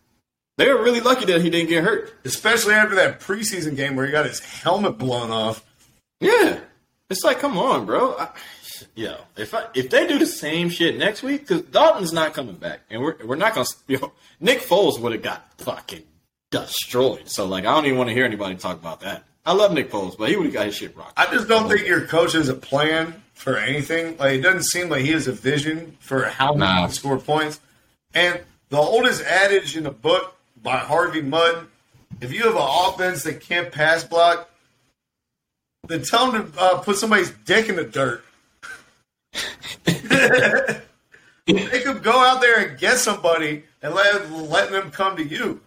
They were really lucky that he didn't get hurt. Especially after that preseason game where he got his helmet blown off. Yeah, it's like, come on, bro. I, yo, if I, if they do the same shit next week, because Dalton's not coming back, and we're we're not gonna. (laughs) Nick Foles would have got fucking destroyed. So like, I don't even want to hear anybody talk about that. I love Nick Foles, but he would have got his shit rocked. I just don't think your coach has a plan for anything. Like it doesn't seem like he has a vision for how Nah. to score points. And the oldest adage in the book by Harvey Mudd: if you have an offense that can't pass block, then tell them to uh, put somebody's dick in the dirt. (laughs) they could go out there and get somebody and let letting them come to you.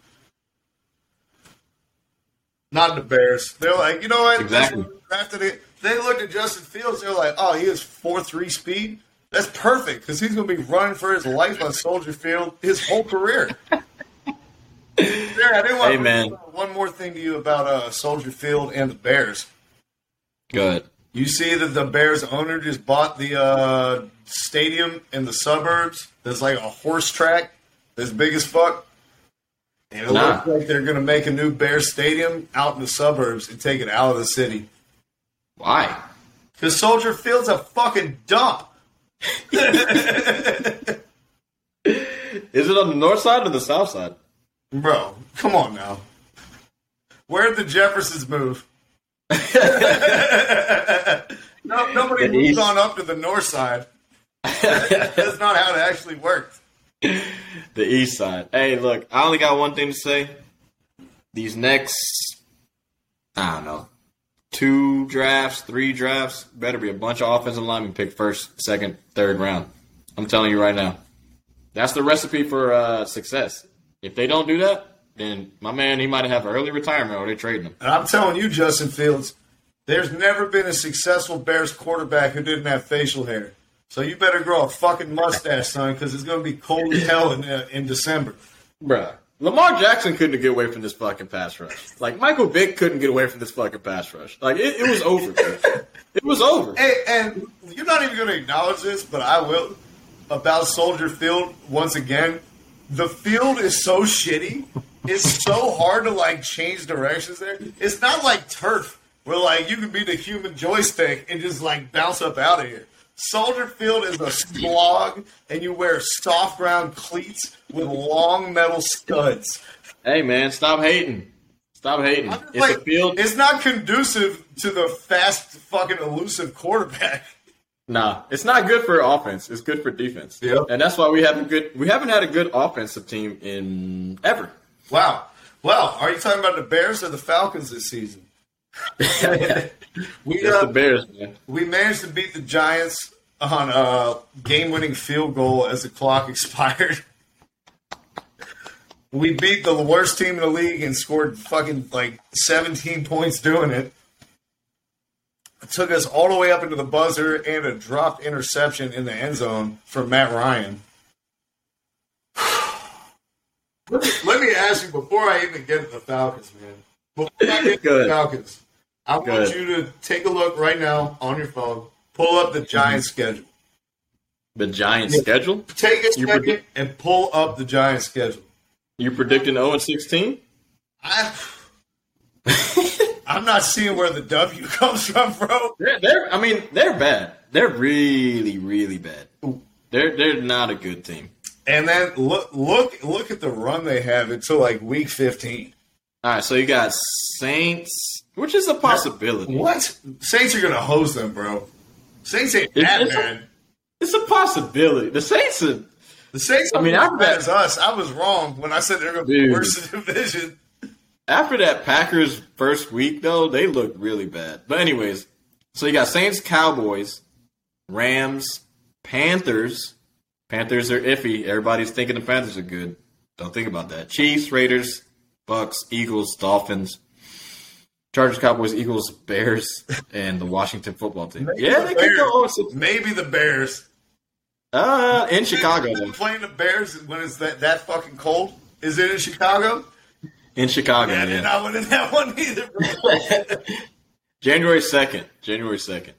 Not the Bears. They're like, you know what? Exactly. That's what we Drafted it. They looked at Justin Fields. They're like, oh, he has four three speed. That's perfect because he's going to be running for his life on Soldier Field his whole career. (laughs) There, I didn't want Hey, to man. one more thing to you about uh, Soldier Field and the Bears. Good. You see that the Bears owner just bought the uh, stadium in the suburbs. That's like a horse track. That's big as fuck. And it Nah. looks like they're going to make a new Bears stadium out in the suburbs and take it out of the city. Why? Because Soldier Field's a fucking dump. Is it on the north side or the south side? Bro, come on now. Where'd the Jeffersons move? (laughs) no, nobody moves on up to the north side. (laughs) That's not how it actually works. The east side. Hey, look, I only got one thing to say. These next, I don't know, two drafts, three drafts, better be a bunch of offensive linemen picked first, second, third round. I'm telling you right now. That's the recipe for uh, success. If they don't do that, then my man, he might have early retirement or they're trading him. And I'm telling you, Justin Fields, there's never been a successful Bears quarterback who didn't have facial hair. So you better grow a fucking mustache, son, because it's going to be cold as hell in, uh, in December. Bruh. Lamar Jackson couldn't get away from this fucking pass rush. Like Michael Vick couldn't get away from this fucking pass rush. Like it, it was over. it was over. Hey, and you're not even going to acknowledge this, but I will. About Soldier Field, once again, the field is so shitty. It's so hard to like change directions there. It's not like turf where like you can be the human joystick and just like bounce up out of here. Soldier Field is a slog, and you wear soft ground cleats with long metal studs. Hey man, stop hating. Stop hating. It's like, a field. It's not conducive to the fast, fucking elusive quarterback. Nah, it's not good for offense. It's good for defense. Yep. And that's why we haven't good. We haven't had a good offensive team in ever. Wow. Well, are you talking about the Bears or the Falcons this season? (laughs) we uh, the Bears, man. we managed to beat the Giants on a game-winning field goal as the clock (laughs) expired. We beat the worst team in the league and scored fucking like 17 points doing it. It took us all the way up into the buzzer and a dropped interception in the end zone from Matt Ryan. (sighs) Let me, let me ask you before I even get to the Falcons, man. Before I get to the. Falcons, I Go want ahead. you to take a look right now on your phone. Pull up the Giants mm-hmm. schedule. The Giants schedule. Take a second predict- and pull up the Giants schedule. You predicting 0 and 16? I, (laughs) I'm not seeing where the W (laughs) comes from, bro. They're, they're. I mean, they're bad. They're really, really bad. They're they're not a good team. And then look, look, look at the run they have until like week 15. All right, so you got Saints, which is a possibility. What? Saints are gonna hose them, bro. Saints ain't It's- that it's a- It's a possibility. The Saints are. The Saints I mean, after that- as us. I was wrong when I said they're gonna be Dude. worse in the division. After that Packers first week, though, they looked really bad. But anyways, so you got Saints, Cowboys, Rams, Panthers. Panthers are iffy. Everybody's thinking the Panthers are good. Don't think about that. Chiefs, Raiders, Bucks, Eagles, Dolphins, Chargers, Cowboys, Eagles, Bears, and the Washington football team. yeah, the they could go. Maybe the Bears. Uh, in Chicago. Playing the Bears when it's that, that fucking cold. Is it in Chicago? In Chicago, Yeah, they're not winning that one either. (laughs) January second. January second.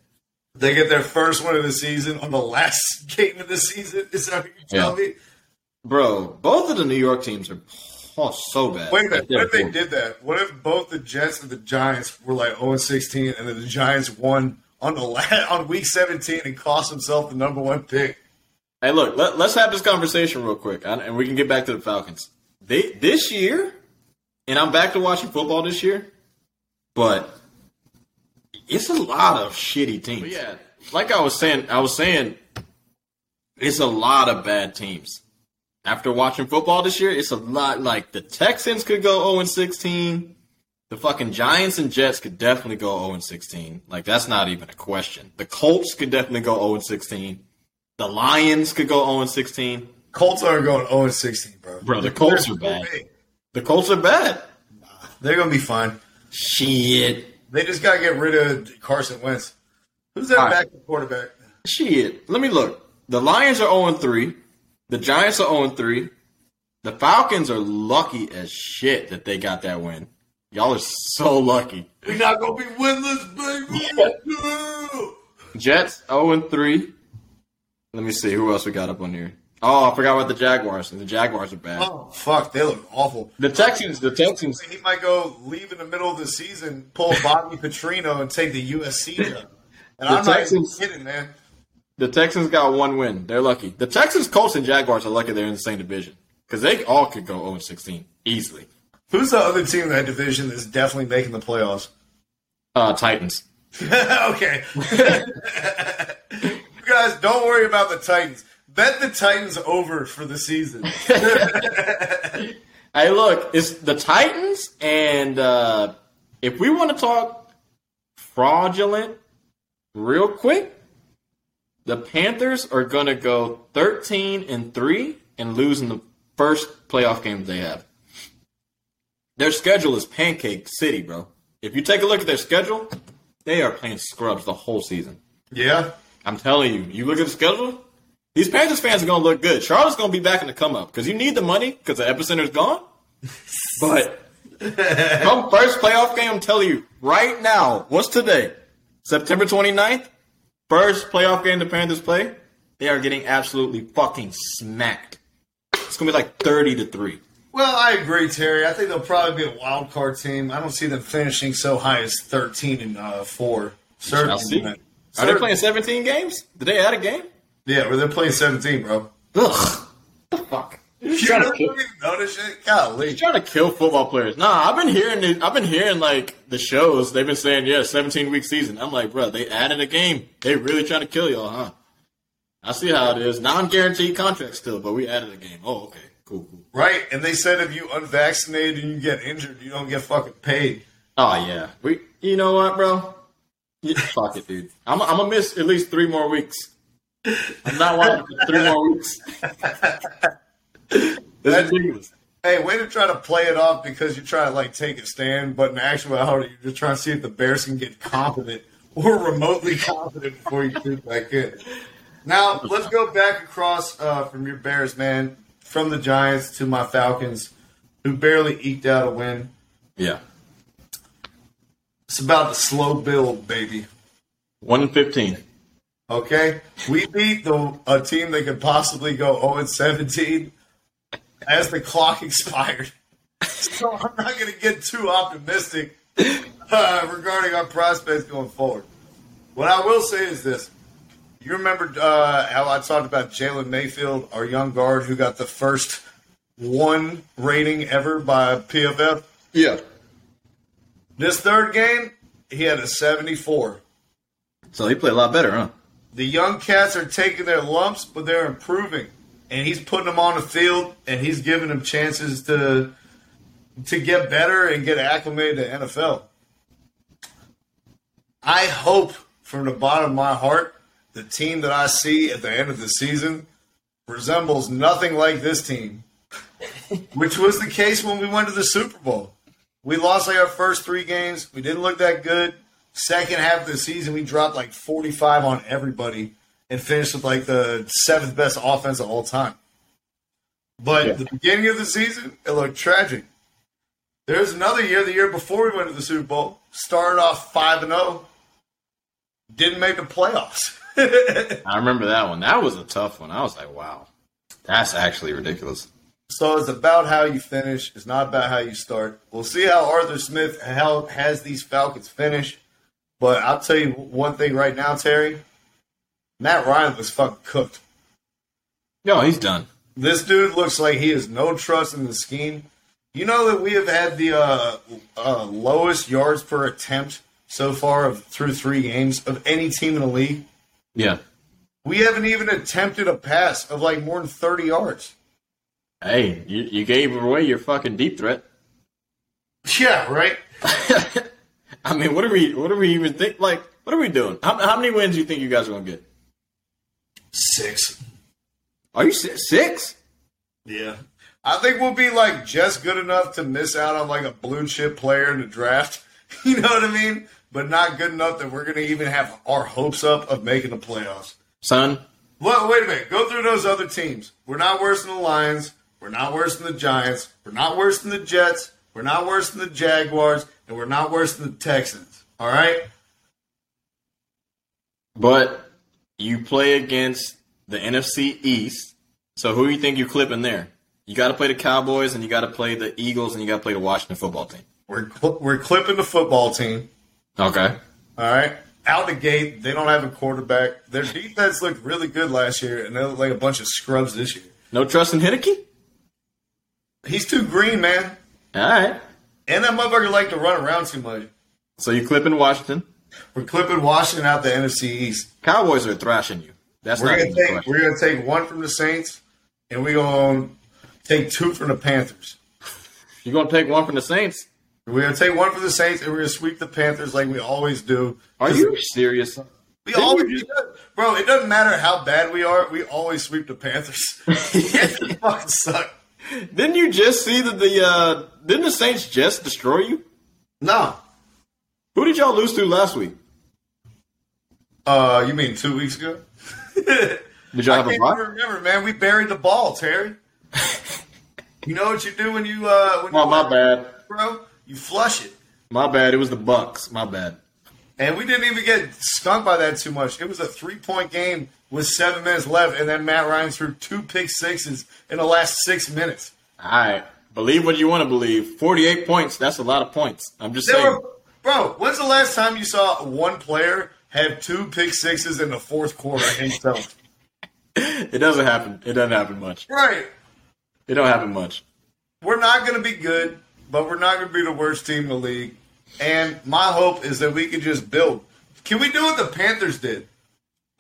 they get their first one of the season on the last (laughs) game of the season. Is that what you tell Yeah. me? Bro, both of the New York teams are oh, so bad. Wait a minute. What if they did that? What if both the Jets and the Giants were like 0 16 and then the Giants won on the la- (laughs) on week 17 and cost themselves the number one pick? Hey, look, let, us have this conversation real quick, and we can get back to the Falcons. They this year, and I'm back to watching football this year, but it's a lot of shitty teams. yeah, like I was saying, I was saying, it's a lot of bad teams. After watching football this year, it's a lot. Like the Texans could go 0 and 16. The fucking Giants and Jets could definitely go 0 and 16. Like that's not even a question. The Colts could definitely go 0 and 16. The Lions could go 0 and 16. Colts are going 0 16, bro. Bro, the Colts are bad. The Colts are bad. They're going to be fine. Shit. They just got to get rid of Carson Wentz. Who's their All right. backup quarterback? Shit. Let me look. The Lions are 0 and 3. The Giants are 0 and 3. The Falcons are lucky as shit that they got that win. Y'all are so lucky. We're not going to be winless, baby. No. (laughs) Jets 0 and 3. Let me see who else we got up on here. Oh, I forgot about the Jaguars. The Jaguars are bad. Oh fuck, they look awful. The Texans, the Texans, He might go leave in the middle of the season, pull Bobby Petrino, and take the USC job. And The I'm Texans- not even kidding, man. the Texans got one win. They're lucky. The Texans, Colts, and Jaguars are lucky they're in the same division because they all could go 0 16 easily. Who's the other team in that division that's definitely making the playoffs? Uh, Titans. (laughs) okay. (laughs) guys, don't worry about the Titans. Bet the Titans over for the season. (laughs) Hey, look, it's the Titans, and uh, if we want to talk fraudulent real quick, the Panthers are going to go 13 and 3 and lose in the first playoff game they have. Their schedule is pancake city, bro. If you take a look at their schedule, they are playing scrubs the whole season. yeah. I'm telling you, you look at the schedule, these Panthers fans are going to look good. Charlotte's going to be back in the come up because you need the money because the epicenter's gone. (laughs) But come first playoff game, I'm telling you right now, what's today? September 29th? First playoff game the Panthers play, they are getting absolutely fucking smacked. It's going to be like 30 to 3. Well, I agree, Terry. I think they'll probably be a wild card team. I don't see them finishing so high as 13 and uh, 4. Certainly. Are they playing 17 games? Did they add a game? Yeah, but they're playing 17, bro. Ugh. The fuck? You're just You trying to don't kill- even notice it? Golly. trying to kill football players. Nah, I've been hearing it. I've been hearing like the shows. They've been saying, yeah, 17 week season. I'm like, bro, they added a game. They really trying to kill y'all, huh? I see how it is. Non guaranteed contract still, but we added a game. Oh, okay. Cool, cool. Right, and they said if you unvaccinated and you get injured, you don't get fucking paid. Oh, yeah. We, you know what, bro? Yeah, fuck it, dude. I'm, I'm to miss at least three more weeks. I'm not watching for three more weeks. (laughs) Ridiculous. Hey, way to try to play it off because you're trying to like take a stand, but in actuality, you're just trying to see if the Bears can get confident or remotely confident before you shoot back in. Now, let's go back across uh, from your Bears, man, from the Giants to my Falcons, who barely eked out a win. Yeah. It's about the slow build, baby. 1 and 15. Okay, we beat the a team that could possibly go 0 and 17 as the clock (laughs) expired. So I'm not going to get too optimistic uh, regarding our prospects going forward. What I will say is this: you remember uh, how I talked about Jalen Mayfield, our young guard who got the first one rating ever by PFF. Yeah. This third game, he had a 74. So he played a lot better, huh? The young cats are taking their lumps, but they're improving. And he's putting them on the field, and he's giving them chances to to get better and get acclimated to NFL. I hope from the bottom of my heart, the team that I see at the end of the season resembles nothing like this team, (laughs) which was the case when we went to the Super Bowl. We lost like our first three games. We didn't look that good. Second half of the season, we dropped like 45 on everybody and finished with like the seventh best offense of all time. But Yeah. the beginning of the season, it looked tragic. There's another year, the year before we went to the Super Bowl, started off 5 and 0, didn't make the playoffs. (laughs) I remember that one. That was a tough one. I was like, wow, that's actually ridiculous. So it's about how you finish. It's not about how you start. We'll see how Arthur Smith how, has these Falcons finish. But I'll tell you one thing right now, Terry. Matt Ryan was fucking cooked. No, he's done. This dude looks like he has no trust in the scheme. You know that we have had the uh, uh, lowest yards per attempt so far of through three games of any team in the league. Yeah. We haven't even attempted a pass of like more than thirty yards. Hey, you, you gave away your fucking deep threat. Yeah, right. (laughs) I mean, what are we? What are we even think? Like, what are we doing? How, how many wins do you think you guys are gonna get? Six. Are you six? Yeah. I think we'll be like just good enough to miss out on like a blue chip player in the draft. (laughs) You know what I mean? But not good enough that we're going to even have our hopes up of making the playoffs. Son, Well, wait a minute. Go through those other teams. We're not worse than the Lions. We're not worse than the Giants. We're not worse than the Jets. We're not worse than the Jaguars. And we're not worse than the Texans. All right? but you play against the NFC East So who do you think you're clipping there? You got to play the Cowboys, and you got to play the Eagles, and you got to play the Washington football team. We're cl- we're clipping the football team. Okay. All right. Out the gate, they don't have a quarterback. Their defense looked really good last year, and they look like a bunch of scrubs this year. No trust in Heinicke? He's too green, man. All right. And that motherfucker like to run around too much. So you're clipping Washington. We're clipping Washington out the NFC East. Cowboys are thrashing you. That's We're not gonna take question. we're gonna take one from the Saints, and we're gonna take two from the Panthers. (laughs) You're going to take one from the Saints? We're gonna take one from the Saints, and we're gonna sweep the Panthers like we always do. Are you serious? We Didn't always, you bro. It doesn't matter how bad we are. We always sweep the Panthers. (laughs) (laughs) fucking suck. Didn't you just see that the uh didn't the Saints just destroy you? No. Who did y'all lose to last week? Uh, you mean two weeks ago? (laughs) Did y'all I have a can't bye? even remember, man. We buried the ball, Terry. (laughs) you know what you do when you uh when Oh, you my bad. bro? You flush it. My bad. It was the Bucks. My bad. And we didn't even get stunk by that too much. It was a three point game with seven minutes left, and then Matt Ryan threw two pick sixes in the last six minutes. All right. Believe what you want to believe. 48 points. That's a lot of points. I'm just They saying. were, bro, when's the last time you saw one player have two pick sixes in the fourth quarter himself? (laughs) It doesn't happen. It doesn't happen much. right. It don't happen much. We're not going to be good, but we're not going to be the worst team in the league. And my hope is that we can just build. Can we do what the Panthers did?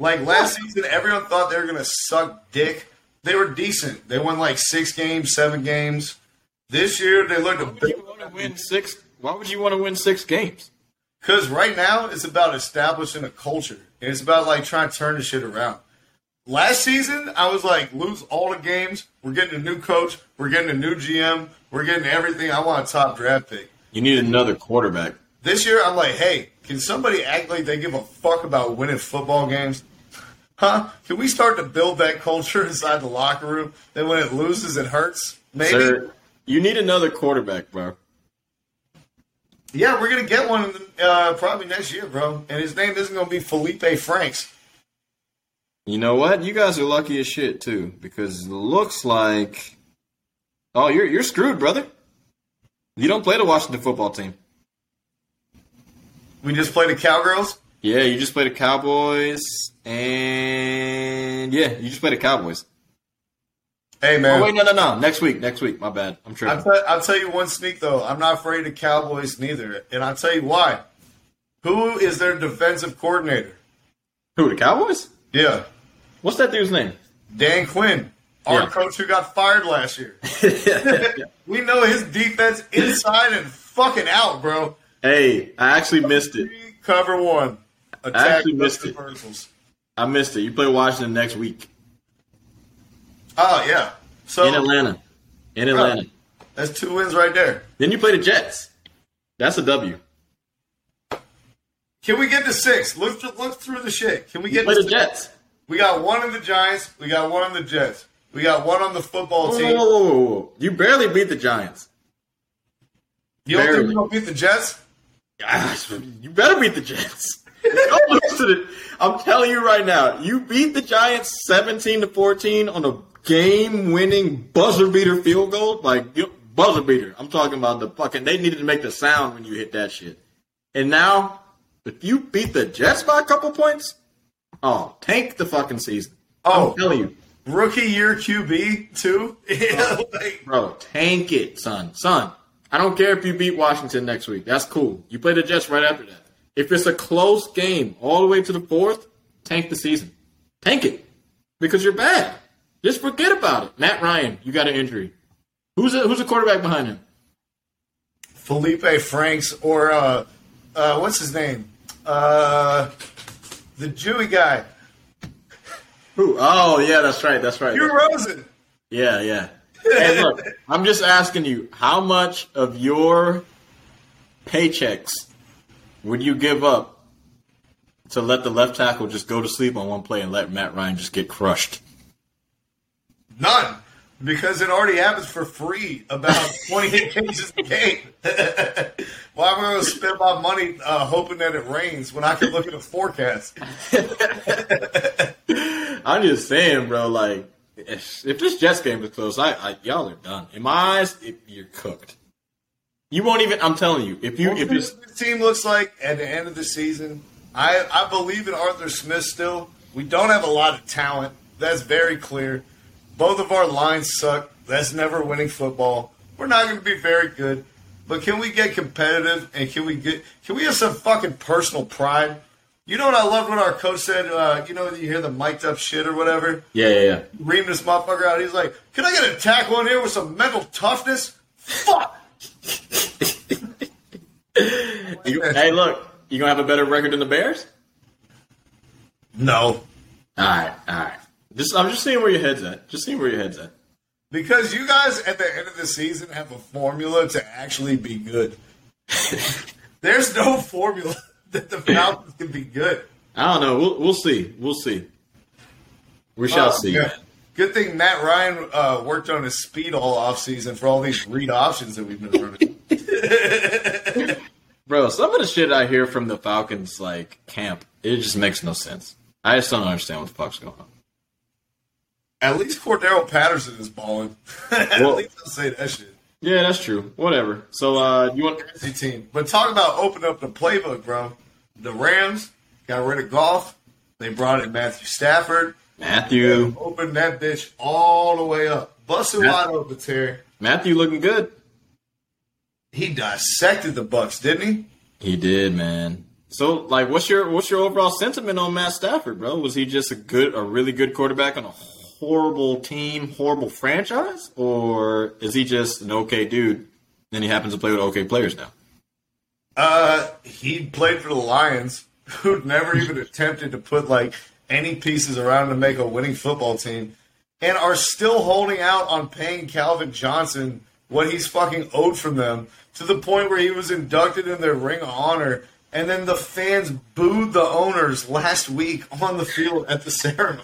Like last season, everyone thought they were going to suck dick. They were decent. They won like six games, seven games. This year, they looked a Why would you want to win six? Why would you want to win six games? Because right now, it's about establishing a culture. And it's about like trying to turn the shit around. Last season, I was like, lose all the games. We're getting a new coach. We're getting a new GM. We're getting everything. I want a top draft pick. You need another quarterback. This year, I'm like, hey, can somebody act like they give a fuck about winning football games? Huh? Can we start to build that culture inside the locker room? Then when it loses, it hurts? Maybe. Sir, you need another quarterback, bro. Yeah, we're going to get one uh, probably next year, bro. And his name isn't going to be Felipe Franks. You know what? You guys are lucky as shit too, because it looks like Oh, you're you're screwed, brother. You don't play the Washington football team. We just play the Cowgirls. Yeah, you just play the Cowboys and yeah, you just play the Cowboys. Hey, man. Oh wait, no, no, no. Next week, next week. My bad. I'm I'll, tripping. tell, I'll tell you one sneak, though. I'm not afraid of Cowboys neither. And I'll tell you why. Who is their defensive coordinator? Who the Cowboys? Yeah. What's that dude's name? Dan Quinn, our Yeah. coach who got fired last year. (laughs) we know his defense inside and fucking out, bro. Hey, I actually missed it. Cover one. Attack actually missed it. I missed it. You play Washington next week Oh, yeah. So in Atlanta. In Atlanta. that's two wins right there. Then you play the Jets. That's a W. Can we get to six? Look, th- look through the shit. Can we You get play to the six? Jets. We got one on the Giants. We got one on the Jets. We got one on the football Whoa, team. whoa, whoa, whoa, whoa. You barely beat the Giants. You don't think barely. we're going to beat the Jets? Gosh, you better beat the Jets. Don't lose to the. I'm telling you right now, you beat the Giants 17 to 14 on a game-winning buzzer beater field goal, like buzzer beater. I'm talking about the fucking. They needed to make the sound when you hit that shit. And now, if you beat the Jets by a couple points, oh, tank the fucking season. Oh. I'm telling you, Rookie year QB, too? (laughs) Like, bro, tank it, son, son. I don't care if you beat Washington next week. That's cool. You play the Jets right after that. If it's a close game all the way to the fourth, tank the season. Tank it because you're bad. Just forget about it. Matt Ryan, you got an injury. Who's a, who's a quarterback behind him? Felipe Franks or, uh, uh, what's his name? Uh, the Jewy guy. Who? Oh yeah, that's right. That's right. Hugh Rosen. Yeah, yeah. Hey, look, I'm just asking you, how much of your paychecks would you give up to let the left tackle just go to sleep on one play and let Matt Ryan just get crushed? None. Because it already happens for free about (laughs) 28 cases a game. (laughs) Why am I going to spend my money uh, hoping that it rains when I can look at a forecast? (laughs) I'm just saying, bro. Like, if, if this Jets game is close, I, I y'all are done. In my eyes, it, you're cooked. You won't even. I'm telling you, if you if this team looks like at the end of the season, I, I believe in Arthur Smith still. We don't have a lot of talent. That's very clear. Both of our lines suck. That's never winning football. We're not going to be very good. But can we get competitive and can we get can we have some fucking personal pride? You know what I love? what our coach said. Uh, you know you hear the mic'd up shit or whatever. yeah yeah yeah. Ream this motherfucker out. He's like, "Can I get a tackle in here with some mental toughness?" Fuck. You, hey, look, you gonna have a better record than the Bears? No. All right, all right. Just I'm just seeing where your head's at. Just seeing where your head's at. Because you guys at the end of the season have a formula to actually be good. (laughs) There's no formula (laughs) that the Falcons can be good. I don't know. We'll we'll see. We'll see. We shall Oh, see. yeah. Good thing Matt Ryan uh, worked on his speed all offseason for all these read options that we've been running. (laughs) Bro, some of the shit I hear from the Falcons like camp, it just makes no sense. I just don't understand what the fuck's going on. At least Cordarrelle Patterson is balling. (laughs) At Well- least I'll say that shit. Yeah, that's true. Whatever. So uh you want Crazy team. But talk about opening up the playbook, bro. The Rams got rid of Goff. They brought in Matthew Stafford. Matthew Opened that bitch all the way up. Bust Yeah. wide open, Terry. Matthew looking good. He dissected the Bucks, didn't he? He did, man. So like what's your what's your overall sentiment on Matt Stafford, bro? Was he just a good a really good quarterback on a horrible team, horrible franchise? Or is he just an okay dude and he happens to play with okay players now? Uh, he played for the Lions, who'd never even (laughs) attempted to put like any pieces around to make a winning football team, and are still holding out on paying Calvin Johnson what he's fucking owed from them to the point where he was inducted in their Ring of Honor, and then the fans booed the owners last week on the field at the ceremony.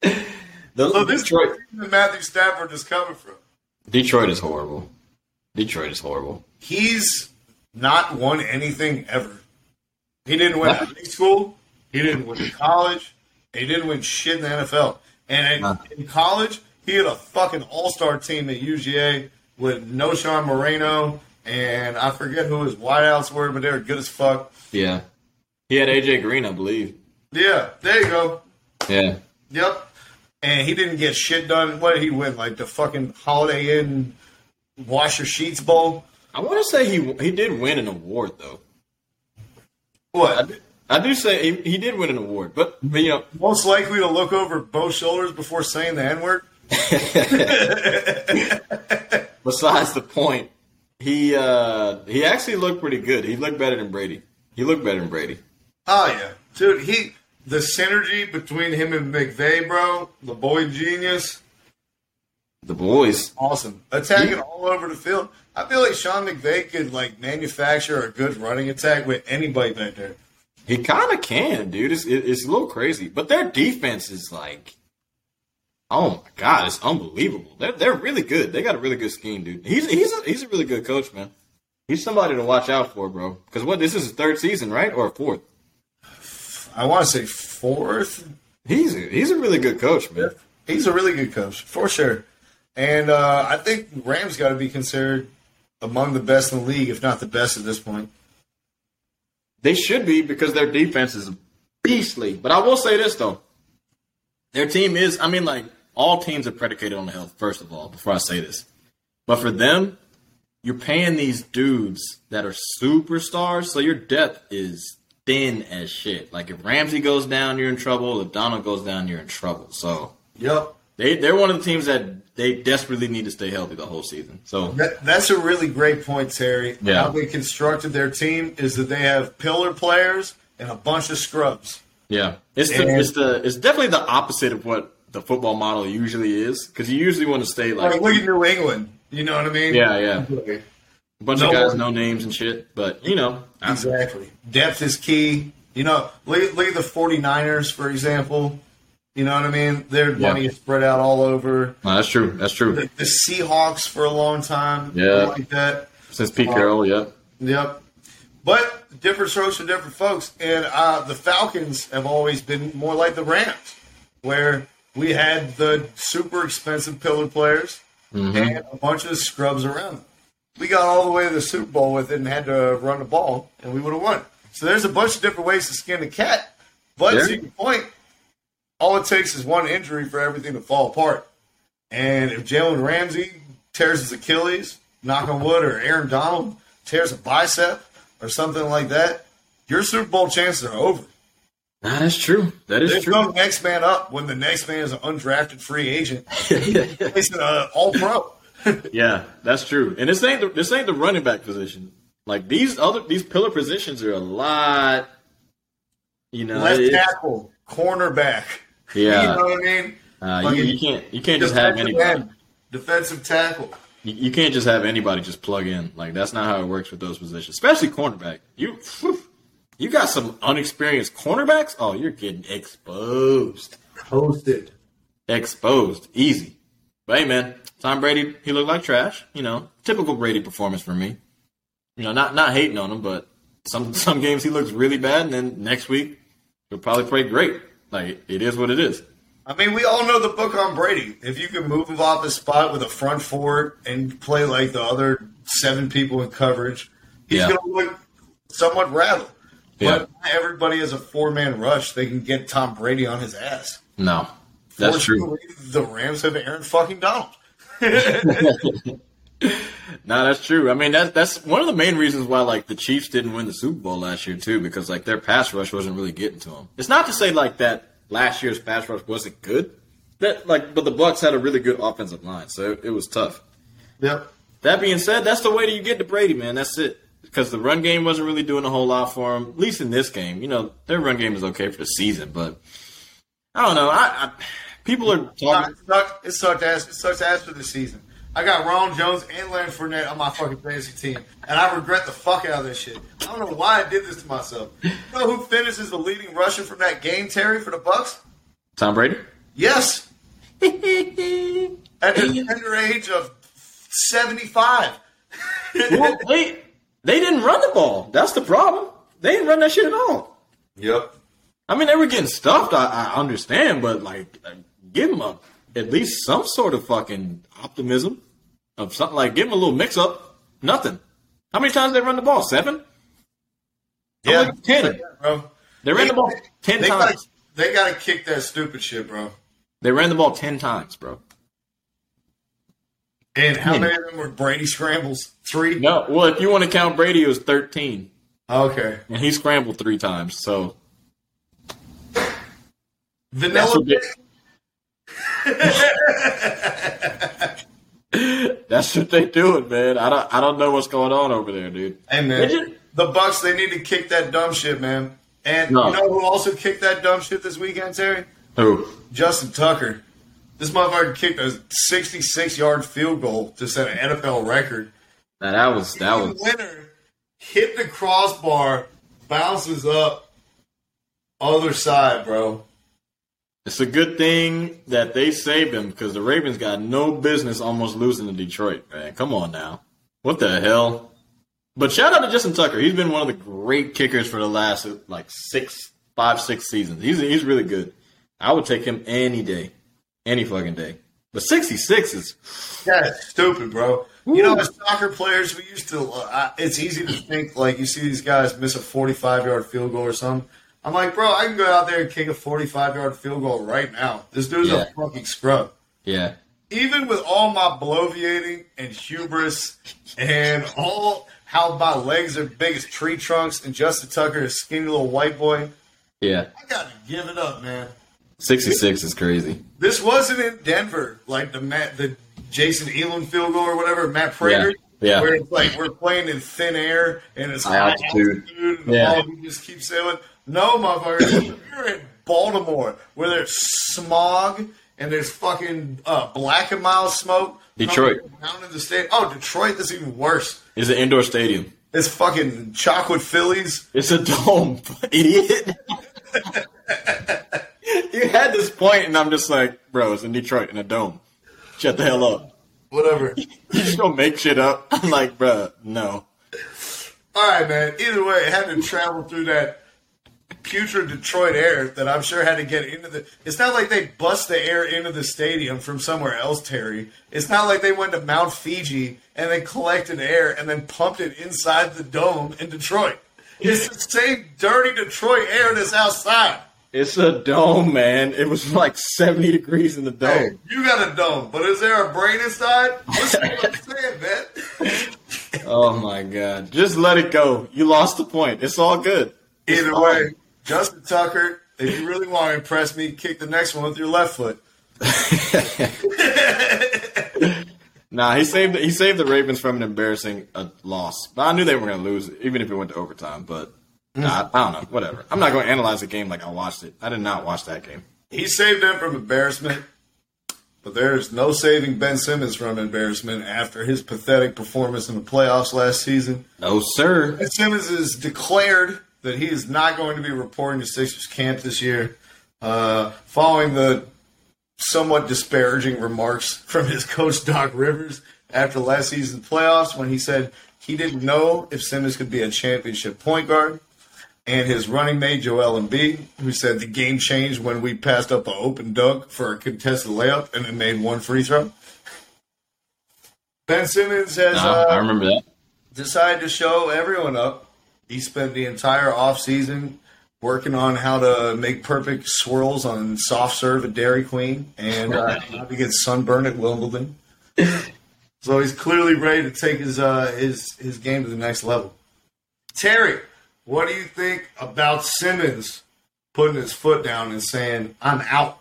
The, So this Detroit, is where Matthew Stafford is coming from. Detroit is horrible. Detroit is horrible. he's not won anything ever. He didn't win in high school. He didn't win in college. He didn't win shit in the NFL. And in, Huh. in college, he had a fucking all star team at UGA with Knowshon Moreno and I forget who his wideouts were, but they were good as fuck. Yeah. He had AJ Green, I believe. Yeah, there you go. Yeah. Yep. And he didn't get shit done. What did he win? Like the fucking Holiday Inn Wash Your Sheets Bowl? I want to say he he did win an award though. I What? I do say he, he did win an award, but, but you know, Most likely to look over both shoulders before saying the N word? (laughs) besides the point, he uh he actually looked pretty good. He looked better than Brady. He looked better than Brady. Oh yeah, dude. He the synergy between him and McVay, bro. The boy genius, The boys. awesome. Attacking all over the field. I feel like Sean McVay could like manufacture a good running attack with anybody back there. He kind of can, dude. It's it, it's a little crazy, but their defense is like, oh my god, it's unbelievable. They're they're really good. They got a really good scheme, dude. He's he's a, he's a really good coach, man. He's somebody to watch out for, bro. Because what this is his third season, right, or fourth? I want to say fourth. He's a, he's a really good coach, man. He's a really good coach for sure, and uh, I think Rams got to be considered among the best in the league, if not the best at this point. They should be because their defense is beastly. But I will say this though, their team is. I mean, like all teams are predicated on the health. First of all, before I say this, but for them, you're paying these dudes that are superstars, so your depth is thin as shit. Like if Ramsey goes down, you're in trouble. If Donald goes down, you're in trouble. So Yep. They they're one of the teams that they desperately need to stay healthy the whole season. So That, that's a really great point, Terry. Yeah. How they constructed their team is that they have pillar players and a bunch of scrubs. Yeah, it's the, it's the it's definitely the opposite of what the football model usually is because you usually want to stay like look at New England. You know what I mean? yeah yeah a bunch No of guys one- no names and shit, but you know Exactly. Depth is key. You know, look, look at the 49ers, for example. You know what I mean? Their Yeah. money is spread out all over. no, that's true that's true The, the Seahawks for a long time. Yeah. Like that. since Pete Carroll yeah Yep. But different strokes for different folks. And uh, the Falcons have always been more like the Rams, where we had the super expensive pillar players and a bunch of scrubs around them. We got all the way to the Super Bowl with it and had to run the ball, and we would have won. So there's a bunch of different ways to skin a cat. But Yeah. to your point, all it takes is one injury for everything to fall apart. And if Jalen Ramsey tears his Achilles, knock on wood, or Aaron Donald tears a bicep or something like that, your Super Bowl chances are over. That's true. That is There's true. There's no next man up when the next man is an undrafted free agent. (laughs) He's an uh, all pro. (laughs) Yeah, that's true. And this ain't the, this ain't the running back position. Like these other these pillar positions are a lot. You know, Left tackle, cornerback. Yeah. You know what I mean? uh, you, you can't you can't just have anybody. end, defensive tackle. You, you can't just have anybody just plug in. Like that's not how it works with those positions, especially cornerback. You whew, you got some unexperienced cornerbacks. Oh, you're getting exposed, Posted. exposed, easy. But hey, man, Tom Brady, he looked like trash. You know, typical Brady performance for me. You know, not not hating on him, but some (laughs) some games he looks really bad, and then next week he'll probably play great. Like it is what it is. I mean, we all know the book on Brady. If you can move him off his spot with a front four and play like the other seven people in coverage, he's Yeah. going to look somewhat rattled. Yeah. But everybody has a four man rush. They can get Tom Brady on his ass. No, that's true. The Rams have Aaron fucking Donald. (laughs) (laughs) (laughs) No, that's true. I mean, that's that's one of the main reasons why like the Chiefs didn't win the Super Bowl last year too, because like their pass rush wasn't really getting to them. It's not to say like that last year's pass rush wasn't good, that like, but the Bucs had a really good offensive line, so it, it was tough. Yep. That being said, that's the way that you get to Brady, man. That's it. Because the run game wasn't really doing a whole lot for him, at least in this game. You know, their run game is okay for the season, but I don't know. I, I people are talking. It sucked, it sucked ass. It sucks ass for the season. I got Ron Jones and Leonard Fournette on my fucking fantasy team, and I regret the fuck out of this shit. I don't know why I did this to myself. You know who finishes the leading rusher from that game, Terry, for the Bucs? Tom Brady. Yes, (laughs) at the tender age of seventy-five. well, (laughs) they they didn't run the ball. That's the problem. They didn't run that shit at all. Yep. I mean, they were getting stuffed. I, I understand, but like, give them a, at least some sort of fucking optimism of something. Like, give him a little mix up. Nothing. How many times they run the ball? Seven. Yeah, 10. bro. They ran the ball ten They times. gotta, they gotta kick that stupid shit, bro. They ran the ball ten times, bro. And how many of them were Brady scrambles? Three. No, well, if you want to count Brady, it was thirteen, Okay. and he scrambled three times. So Vanilla. (laughs) (laughs) That's what they- that's what doing, man. I don't, I don't know what's going on over there, dude. Hey man, just- the Bucs they need to kick that dumb shit, man. And No. you know who also kicked that dumb shit this weekend, Terry? Who? Justin Tucker. This motherfucker kicked a 66 yard field goal to set an NFL record. Nah, that was that The was winner hit the crossbar, bounces up, other side, bro. It's a good thing that they saved him because the Ravens got no business almost losing to Detroit, man. Come on now. What the hell? But shout out to Justin Tucker. He's been one of the great kickers for the last like six, five, six seasons. He's he's really good. I would take him any day, any fucking day. But sixty six is Yeah, stupid, bro. You know, as soccer players, we used to. Uh, it's easy to think like you see these guys miss a 45 yard field goal or something. I'm like, bro, I can go out there and kick a 45 yard field goal right now. This dude's Yeah. a fucking scrub. yeah. Even with all my bloviating and hubris and all how my legs are big as tree trunks and Justin Tucker is skinny little white boy, Yeah. I gotta give it up, man. Sixty six is crazy. This wasn't in Denver, like the Matt, the Jason Elam field goal or whatever, Matt Prater. Yeah, yeah. Where it's like we're playing in thin air and it's High altitude. altitude, and the Yeah. ball we just keep sailing. No, motherfucker, you're in Baltimore where there's smog and there's fucking uh, black and mild smoke. Detroit. down in the state. Oh, Detroit, that's even worse. It's an indoor stadium. It's fucking chocolate Phillies. It's a dome, (laughs) idiot. you had this point, and I'm just like, bro, it's in Detroit in a dome. Shut the hell up. Whatever. (laughs) You just gonna make shit up. I'm like, bro, no. All right, man. Either way, to travel through that putrid Detroit air that I'm sure had to get into the. It's not like they bust the air into the stadium from somewhere else, Terry. It's not like they went to Mount Fiji and they collected air and then pumped it inside the dome in Detroit. It's the same dirty Detroit air that's outside. It's a dome, man. It was like 70 degrees in the dome. Hey, you got a dome, but is there a brain inside? Listen what I'm saying, man. (laughs) Oh my god. Just let it go. You lost the point. It's all good. Either way, Justin Tucker, if you really want to impress me, kick the next one with your left foot. (laughs) Nah, he saved he saved the Ravens from an embarrassing uh, loss. But I knew they were going to lose, even if it went to overtime. But nah, I don't know. Whatever. I'm not going to analyze the game like I watched it. I did not watch that game. He saved them from embarrassment, but there's no saving Ben Simmons from embarrassment after his pathetic performance in the playoffs last season. No, sir. Ben Simmons has declared that he is not going to be reporting to Sixers camp this year, uh, following the somewhat disparaging remarks from his coach Doc Rivers after last season's playoffs when he said he didn't know if Simmons could be a championship point guard. And his running mate Joel Embiid, who said the game changed when we passed up an open dunk for a contested layup and then made one free throw. Ben Simmons has Nah, uh, I remember that. decided to show everyone up. He spent the entire offseason working on how to make perfect swirls on soft serve at Dairy Queen and uh, (laughs) how to get sunburned at Wimbledon. so he's clearly ready to take his uh, his his game to the next level. Terry, what do you think about Simmons putting his foot down and saying, "I'm out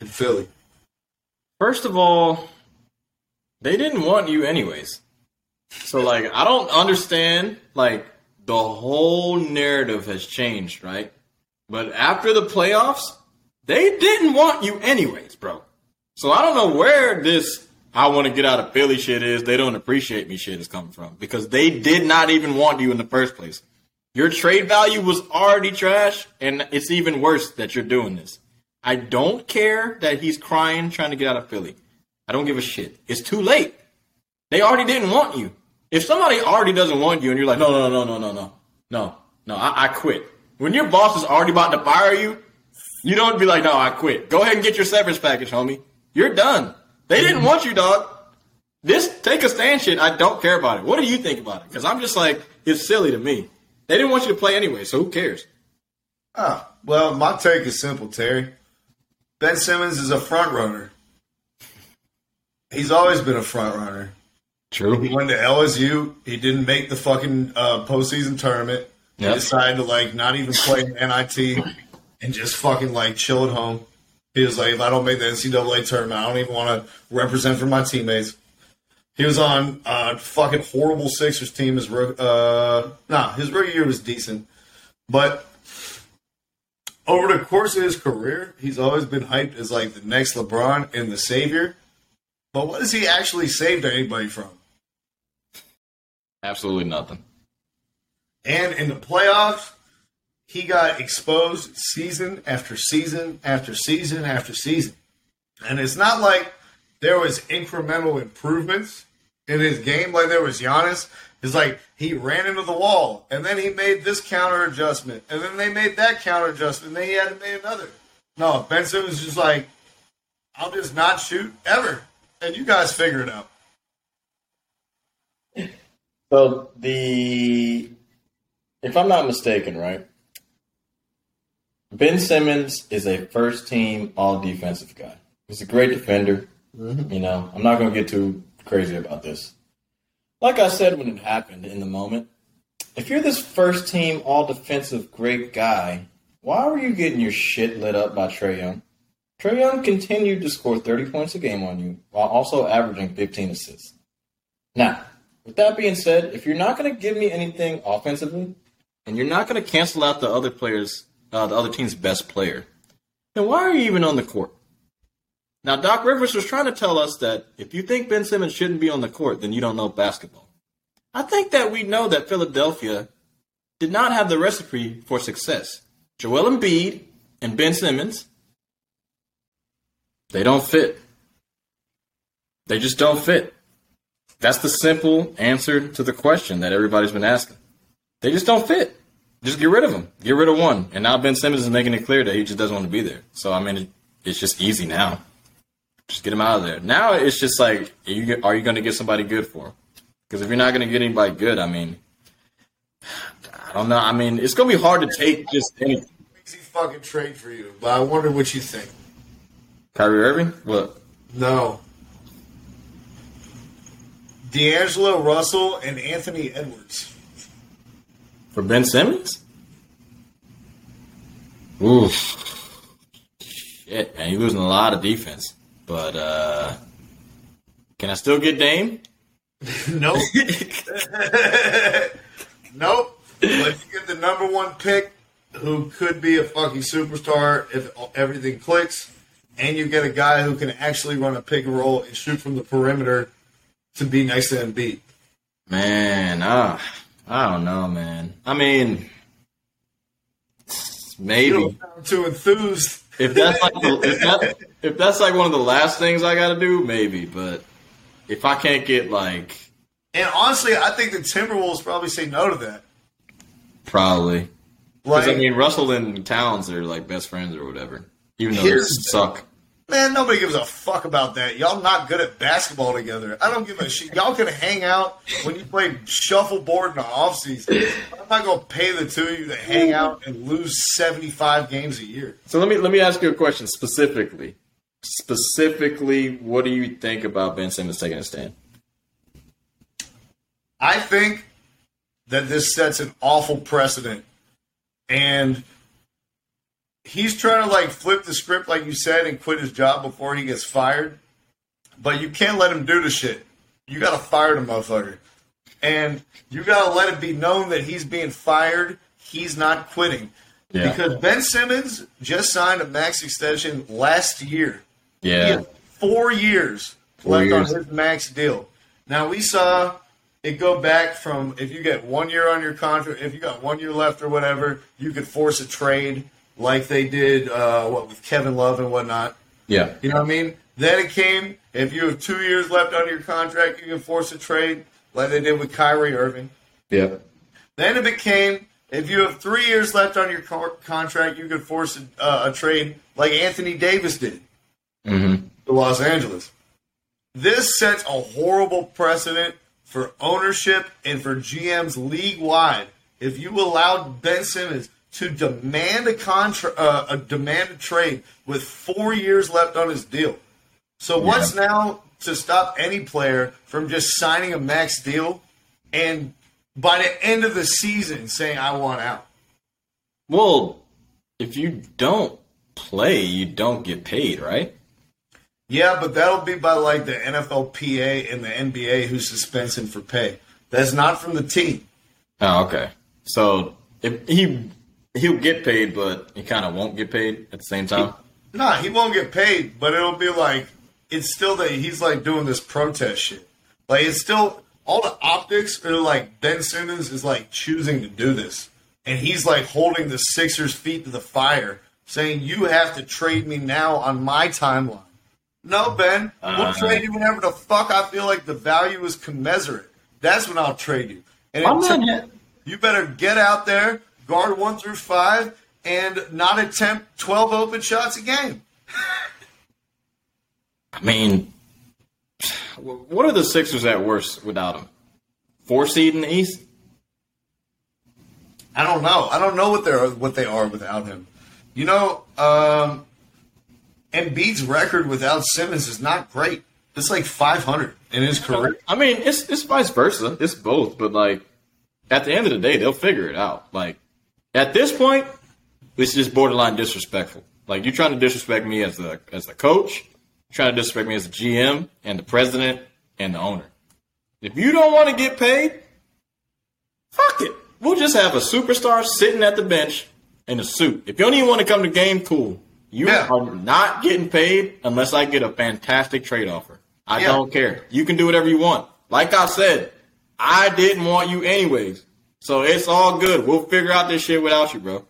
in Philly"? First of all, they didn't want you anyways. So like I don't understand like the whole narrative has changed, right? But after the playoffs, they didn't want you anyways, bro. So I don't know where this I want to get out of Philly shit is. They don't appreciate me shit is coming from because they did not even want you in the first place. Your trade value was already trash, and it's even worse that you're doing this. I don't care that he's crying trying to get out of Philly. I don't give a shit. It's too late. They already didn't want you. If somebody already doesn't want you and you're like, no, no, no, no, no, no, no, no, I, I quit. When your boss is already about to fire you, you don't be like, no, I quit. Go ahead and get your severance package, homie. You're done. They didn't want you, dog. This take a stand shit, I don't care about it. What do you think about it? Because I'm just like, it's silly to me. They didn't want you to play anyway, so who cares? Ah, well, my take is simple, Terry. Ben Simmons is a front runner. He's always been a front runner. He True. went to LSU. He didn't make the fucking uh, postseason tournament. He decided to like not even play in NIT and just fucking like chill at home. He was like, if I don't make the NCAA tournament, I don't even want to represent for my teammates. He was on a fucking horrible Sixers team. His uh, nah, his rookie year was decent, but over the course of his career, he's always been hyped as like the next LeBron and the savior. But what has he actually saved anybody from? Absolutely nothing. And in the playoffs, he got exposed season after season after season after season. And it's not like there was incremental improvements in his game like there was Giannis. It's like he ran into the wall and then he made this counter adjustment and then they made that counter adjustment and then he had to make another. No, Ben Simmons is just like, I'll just not shoot ever. And you guys figure it out. So the, if I'm not mistaken, right, Ben Simmons is a first team all defensive guy. He's a great defender. Mm-hmm. You know, I'm not going to get too crazy about this. Like I said when it happened in the moment, if you're this first team all defensive great guy, why were you getting your shit lit up by Trae Young? Trae Young continued to score 30 points a game on you while also averaging 15 assists. Now, with that being said, if you're not going to give me anything offensively, and you're not going to cancel out the other players, uh, the other team's best player, then why are you even on the court? Now, Doc Rivers was trying to tell us that if you think Ben Simmons shouldn't be on the court, then you don't know basketball. I think that we know that Philadelphia did not have the recipe for success. Joel Embiid and Ben Simmons, they don't fit. They just don't fit. That's the simple answer to the question that everybody's been asking. They just don't fit. just get rid of them. Get rid of one. And now Ben Simmons is making it clear that he just doesn't want to be there. So I mean, it's just easy now. Just get him out of there. Now it's just like, are you, are you going to get somebody good for him? Because if you're not going to get anybody good, I mean, I don't know. I mean, it's going to be hard to take just anything. Easy fucking trade for you, but I wonder what you think. Kyrie Irving? What? No. D'Angelo Russell and Anthony Edwards. For Ben Simmons? Oof. Shit, man. You're losing a lot of defense. But, uh, can I still get Dame? (laughs) Nope. (laughs) nope. But you get the number one pick who could be a fucking superstar if everything clicks, and you get a guy who can actually run a pick and roll and shoot from the perimeter to be next to Embiid. Man, uh, I don't know, man. I mean, maybe too enthused. if that's like the, if, that, if that's like one of the last things I got to do, maybe. But if I can't get like And honestly, I think the Timberwolves probably say no to that. probably because Like, I mean Russell and Towns are like best friends or whatever, even though they suck. Man, nobody gives a fuck about that. Y'all not good at basketball together. I don't give a shit. Y'all can hang out when you play shuffleboard in the offseason. I'm not gonna pay the two of you to hang out and lose 75 games a year. So let me let me ask you a question specifically. Specifically, what do you think about Ben Simmons taking a stand? I think that this sets an awful precedent. And he's trying to like flip the script, like you said, and quit his job before he gets fired. But you can't let him do the shit. You got to fire the motherfucker. And you got to let it be known that he's being fired. He's not quitting. Yeah. Because Ben Simmons just signed a max extension last year. He Yeah, four years Four left years. on his max deal. Now we saw it go back from if you get one year on your contract, if you got one year left or whatever, you could force a trade like they did uh, what with Kevin Love and whatnot. yeah, You know what I mean? Then it came if you have two years left on your contract, you can force a trade like they did with Kyrie Irving. yeah. Then it became if you have three years left on your co- contract, you could force a, uh, a trade like Anthony Davis did Mm-hmm. to Los Angeles. This sets a horrible precedent for ownership and for GMs league wide. If you allowed Ben Simmons to demand a contra- uh, a demand a trade with four years left on his deal, so what's now to stop any player from just signing a max deal and by the end of the season saying I want out? Well, if you don't play, you don't get paid, right? Yeah, but that'll be by like the NFLPA and the NBA who suspends him for pay. That's not from the team. Oh, okay. So if he he'll get paid, but he kind of won't get paid at the same time. Nah, he won't get paid, but it'll be like it's still that he's like doing this protest shit. Like it's still all the optics are like Ben Simmons is like choosing to do this, and he's like holding the Sixers' feet to the fire, saying you have to trade me now on my timeline. No, Ben, we'll Uh. trade you whenever the fuck I feel like the value is commensurate. That's when I'll trade you. And I'm not yet. you better get out there, guard one through five, and not attempt 12 open shots a game. (laughs) I mean, what are the Sixers at worst without him? Four seed in the East. I don't know. I don't know what they're what they are without him. You know, um, Embiid's record without Simmons is not great. It's like 500 in his career. I mean, it's it's vice versa. It's both, but like at the end of the day, they'll figure it out. Like at this point, it's just borderline disrespectful. Like you're trying to disrespect me as the as the coach, you're trying to disrespect me as the GM and the president and the owner. If you don't want to get paid, fuck it. We'll just have a superstar sitting at the bench in a suit. If you don't even want to come to game, cool. You Yeah. are not getting paid unless I get a fantastic trade offer. I Yeah. don't care. You can do whatever you want. Like I said, I didn't want you anyways. So it's all good. We'll figure out this shit without you, bro.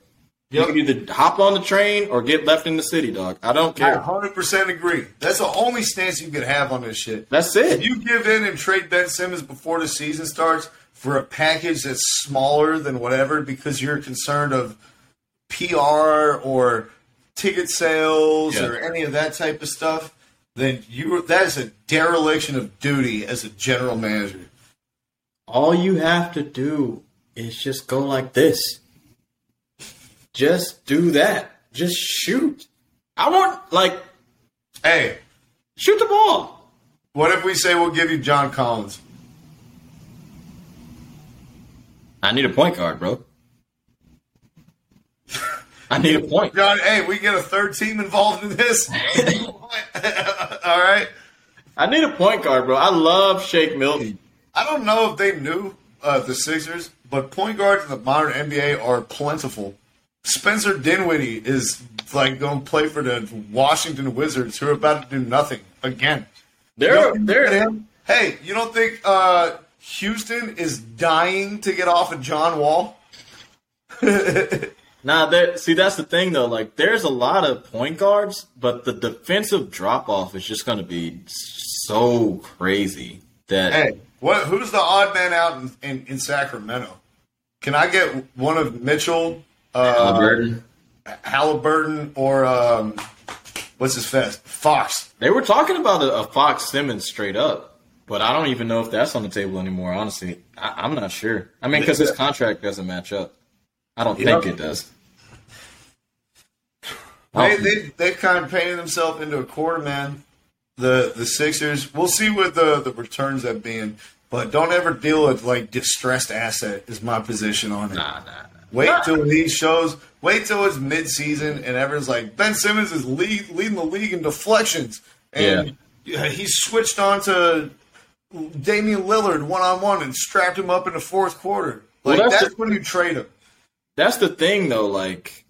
You Yep. can either hop on the train or get left in the city, dog. I don't I care. 100% agree. That's the only stance you could have on this shit. That's it. If you give in and trade Ben Simmons before the season starts for a package that's smaller than whatever because you're concerned of PR or ticket sales Yeah. or any of that type of stuff, then you that is a dereliction of duty as a general manager. All you have to do is just go like this. Just do that. Just shoot. I want like Hey, shoot the ball. what if we say we'll give you John Collins? I need a point guard, bro. I need a point. John, hey, we get a third team involved in this. (laughs) (laughs) All right. I need a point guard, bro. I love Shake Milton. I don't know if they knew uh, the Sixers, but point guards in the modern NBA are plentiful. Spencer Dinwiddie is like going to play for the Washington Wizards, who are about to do nothing again. You They're they're him? Hey, you don't think uh, Houston is dying to get off of John Wall? (laughs) Nah, there. See, that's the thing though. Like, there's a lot of point guards, but the defensive drop off is just going to be so crazy that Hey, what? Who's the odd man out in, in, in Sacramento? Can I get one of Mitchell, uh, Halliburton- Halliburton, or um, what's his fest? Fox. they were talking about a, a Fox Simmons straight up, but I don't even know if that's on the table anymore. Honestly, I, I'm not sure. I mean, because his contract doesn't match up. I don't think it does. They, they they've kind of painted themselves into a quarter man. The the Sixers. We'll see what the the returns have been, but don't ever deal with like distressed asset. Is my position on it. Nah, nah, nah. Wait till he shows. Wait till it's midseason and everyone's like Ben Simmons is lead, leading the league in deflections, and yeah. he switched on to Damian Lillard one on one and strapped him up in the fourth quarter. Like Well, that's that's, the- when you trade him. That's the thing, though. Like,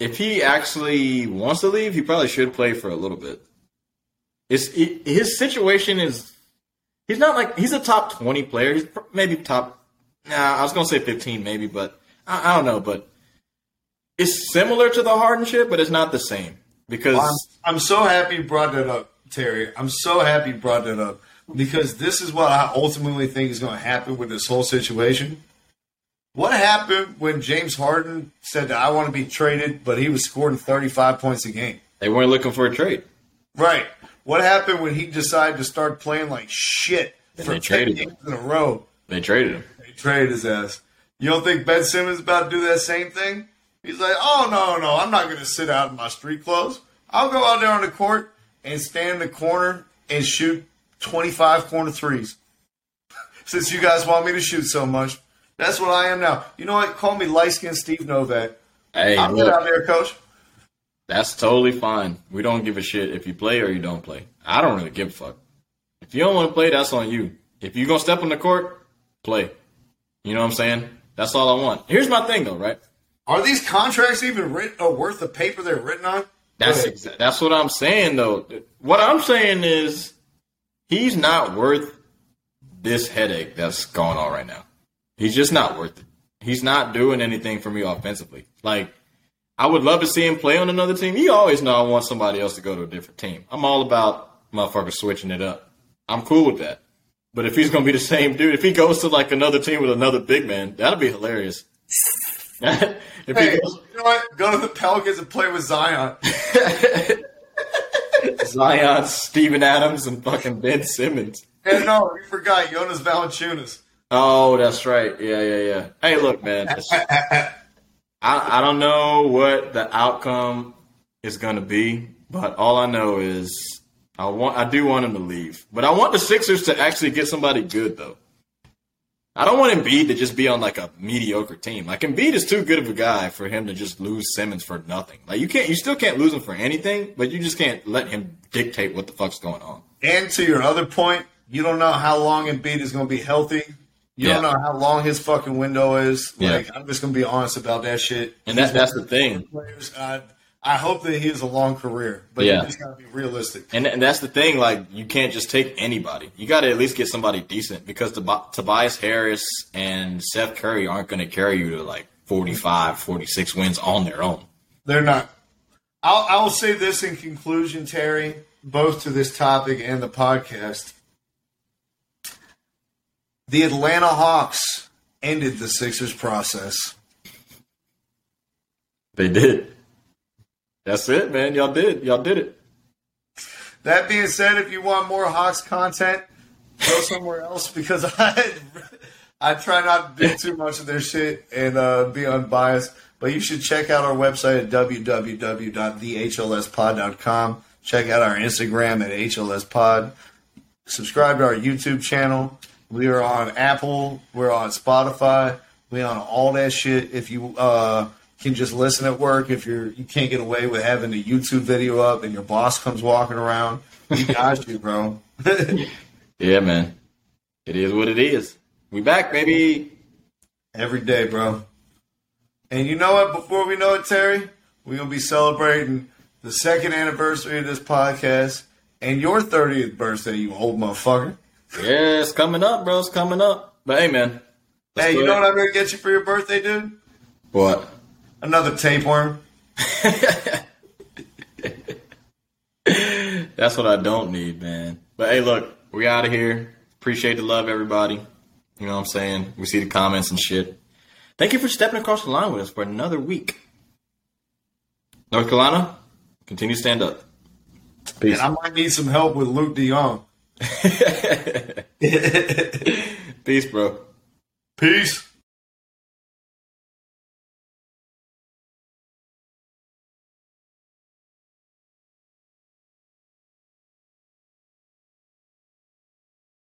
if he actually wants to leave, he probably should play for a little bit. It, his situation is. He's not like he's a top twenty player. He's maybe top. Nah, I was gonna say fifteen, maybe, but I, I don't know. But it's similar to the Harden shit, but it's not the same because I'm, I'm so happy you brought that up, Terry. I'm so happy you brought that up because this is what I ultimately think is going to happen with this whole situation. What happened when James Harden said that I want to be traded, but he was scoring 35 points a game? they weren't looking for a trade. Right. What happened when he decided to start playing like shit for they 10 traded him. games in a row? They traded him. They traded his ass. You don't think Ben Simmons is about to do that same thing? He's like, oh no, no, I'm not going to sit out in my street clothes. I'll go out there on the court and stand in the corner and shoot 25 corner threes. (laughs) Since you guys want me to shoot so much, that's what I am now. You know what? Call me light skinned Steve Novak. Hey, I'll get look, out there, coach. That's totally fine. We don't give a shit if you play or you don't play. I don't really give a fuck. If you don't want to play, that's on you. If you're gonna step on the court, play. You know what I'm saying? That's all I want. Here's my thing though, right? Are these contracts even writ- uh, worth the paper they're written on? That's exa- that's what I'm saying though. What I'm saying is he's not worth this headache that's going on right now. He's just not worth it. He's not doing anything for me offensively. Like I would love to see him play on another team. You always know I want somebody else to go to a different team. I'm all about motherfuckers switching it up. I'm cool with that. But if he's gonna be the same dude, if he goes to like another team with another big man, that'll be hilarious. (laughs) if he Hey, goes, you know what? Go to the Pelicans and play with Zion. (laughs) Zion, Steven Adams, and fucking Ben Simmons. And no, you forgot Jonas Valanciunas. Oh, that's right. Yeah, yeah, yeah. Hey, look, man. (laughs) I, I don't know what the outcome is going to be, but all I know is I want I do want him to leave, but I want the Sixers to actually get somebody good though. I don't want Embiid to just be on like a mediocre team. Like Embiid is too good of a guy for him to just lose Simmons for nothing. Like you can't, you still can't lose him for anything, but you just can't let him dictate what the fuck's going on. And to your other point, you don't know how long Embiid is going to be healthy. You don't know how long his fucking window is. Yeah. Like, I'm just going to be honest about that shit. And that, that's the thing. Players, I, I hope that he has a long career, but Yeah. you just got to be realistic. And, and that's the thing, like, you can't just take anybody. You got to at least get somebody decent because Tob- Tobias Harris and Seth Curry aren't going to carry you to like 45, 46 wins on their own. They're not. I'll, I'll say this in conclusion, Terry, both to this topic and the podcast. The Atlanta Hawks ended the Sixers process. They did. That's it, man. Y'all did. Y'all did it. That being said, if you want more Hawks content, go somewhere else because I I try not to do too much of their shit and uh, be unbiased. But you should check out our website at www.thehlspod.com. Check out our Instagram at HLSPod. Subscribe to our YouTube channel. We are on Apple. We're on Spotify. We on all that shit. If you uh, can just listen at work, if you're you can't get away with having a YouTube video up and your boss comes walking around, we (laughs) got you, bro. (laughs) Yeah, man. It is what it is. We back, baby. Every day, bro. And you know what? Before we know it, Terry, we're gonna be celebrating the second anniversary of this podcast and your 30th birthday, you old motherfucker. Yeah, it's coming up, bro. It's coming up. But hey, man. Hey, you know ahead. what I'm gonna get you for your birthday, dude? What? Another tapeworm. (laughs) That's what I don't need, man. But hey, look, we out of here. Appreciate the love, everybody. You know what I'm saying? We see the comments and shit. Thank you for stepping across the line with us for another week. North Carolina, continue to stand up. Peace. And I might need some help with Luuk de Jong. (laughs) Peace, bro. Peace.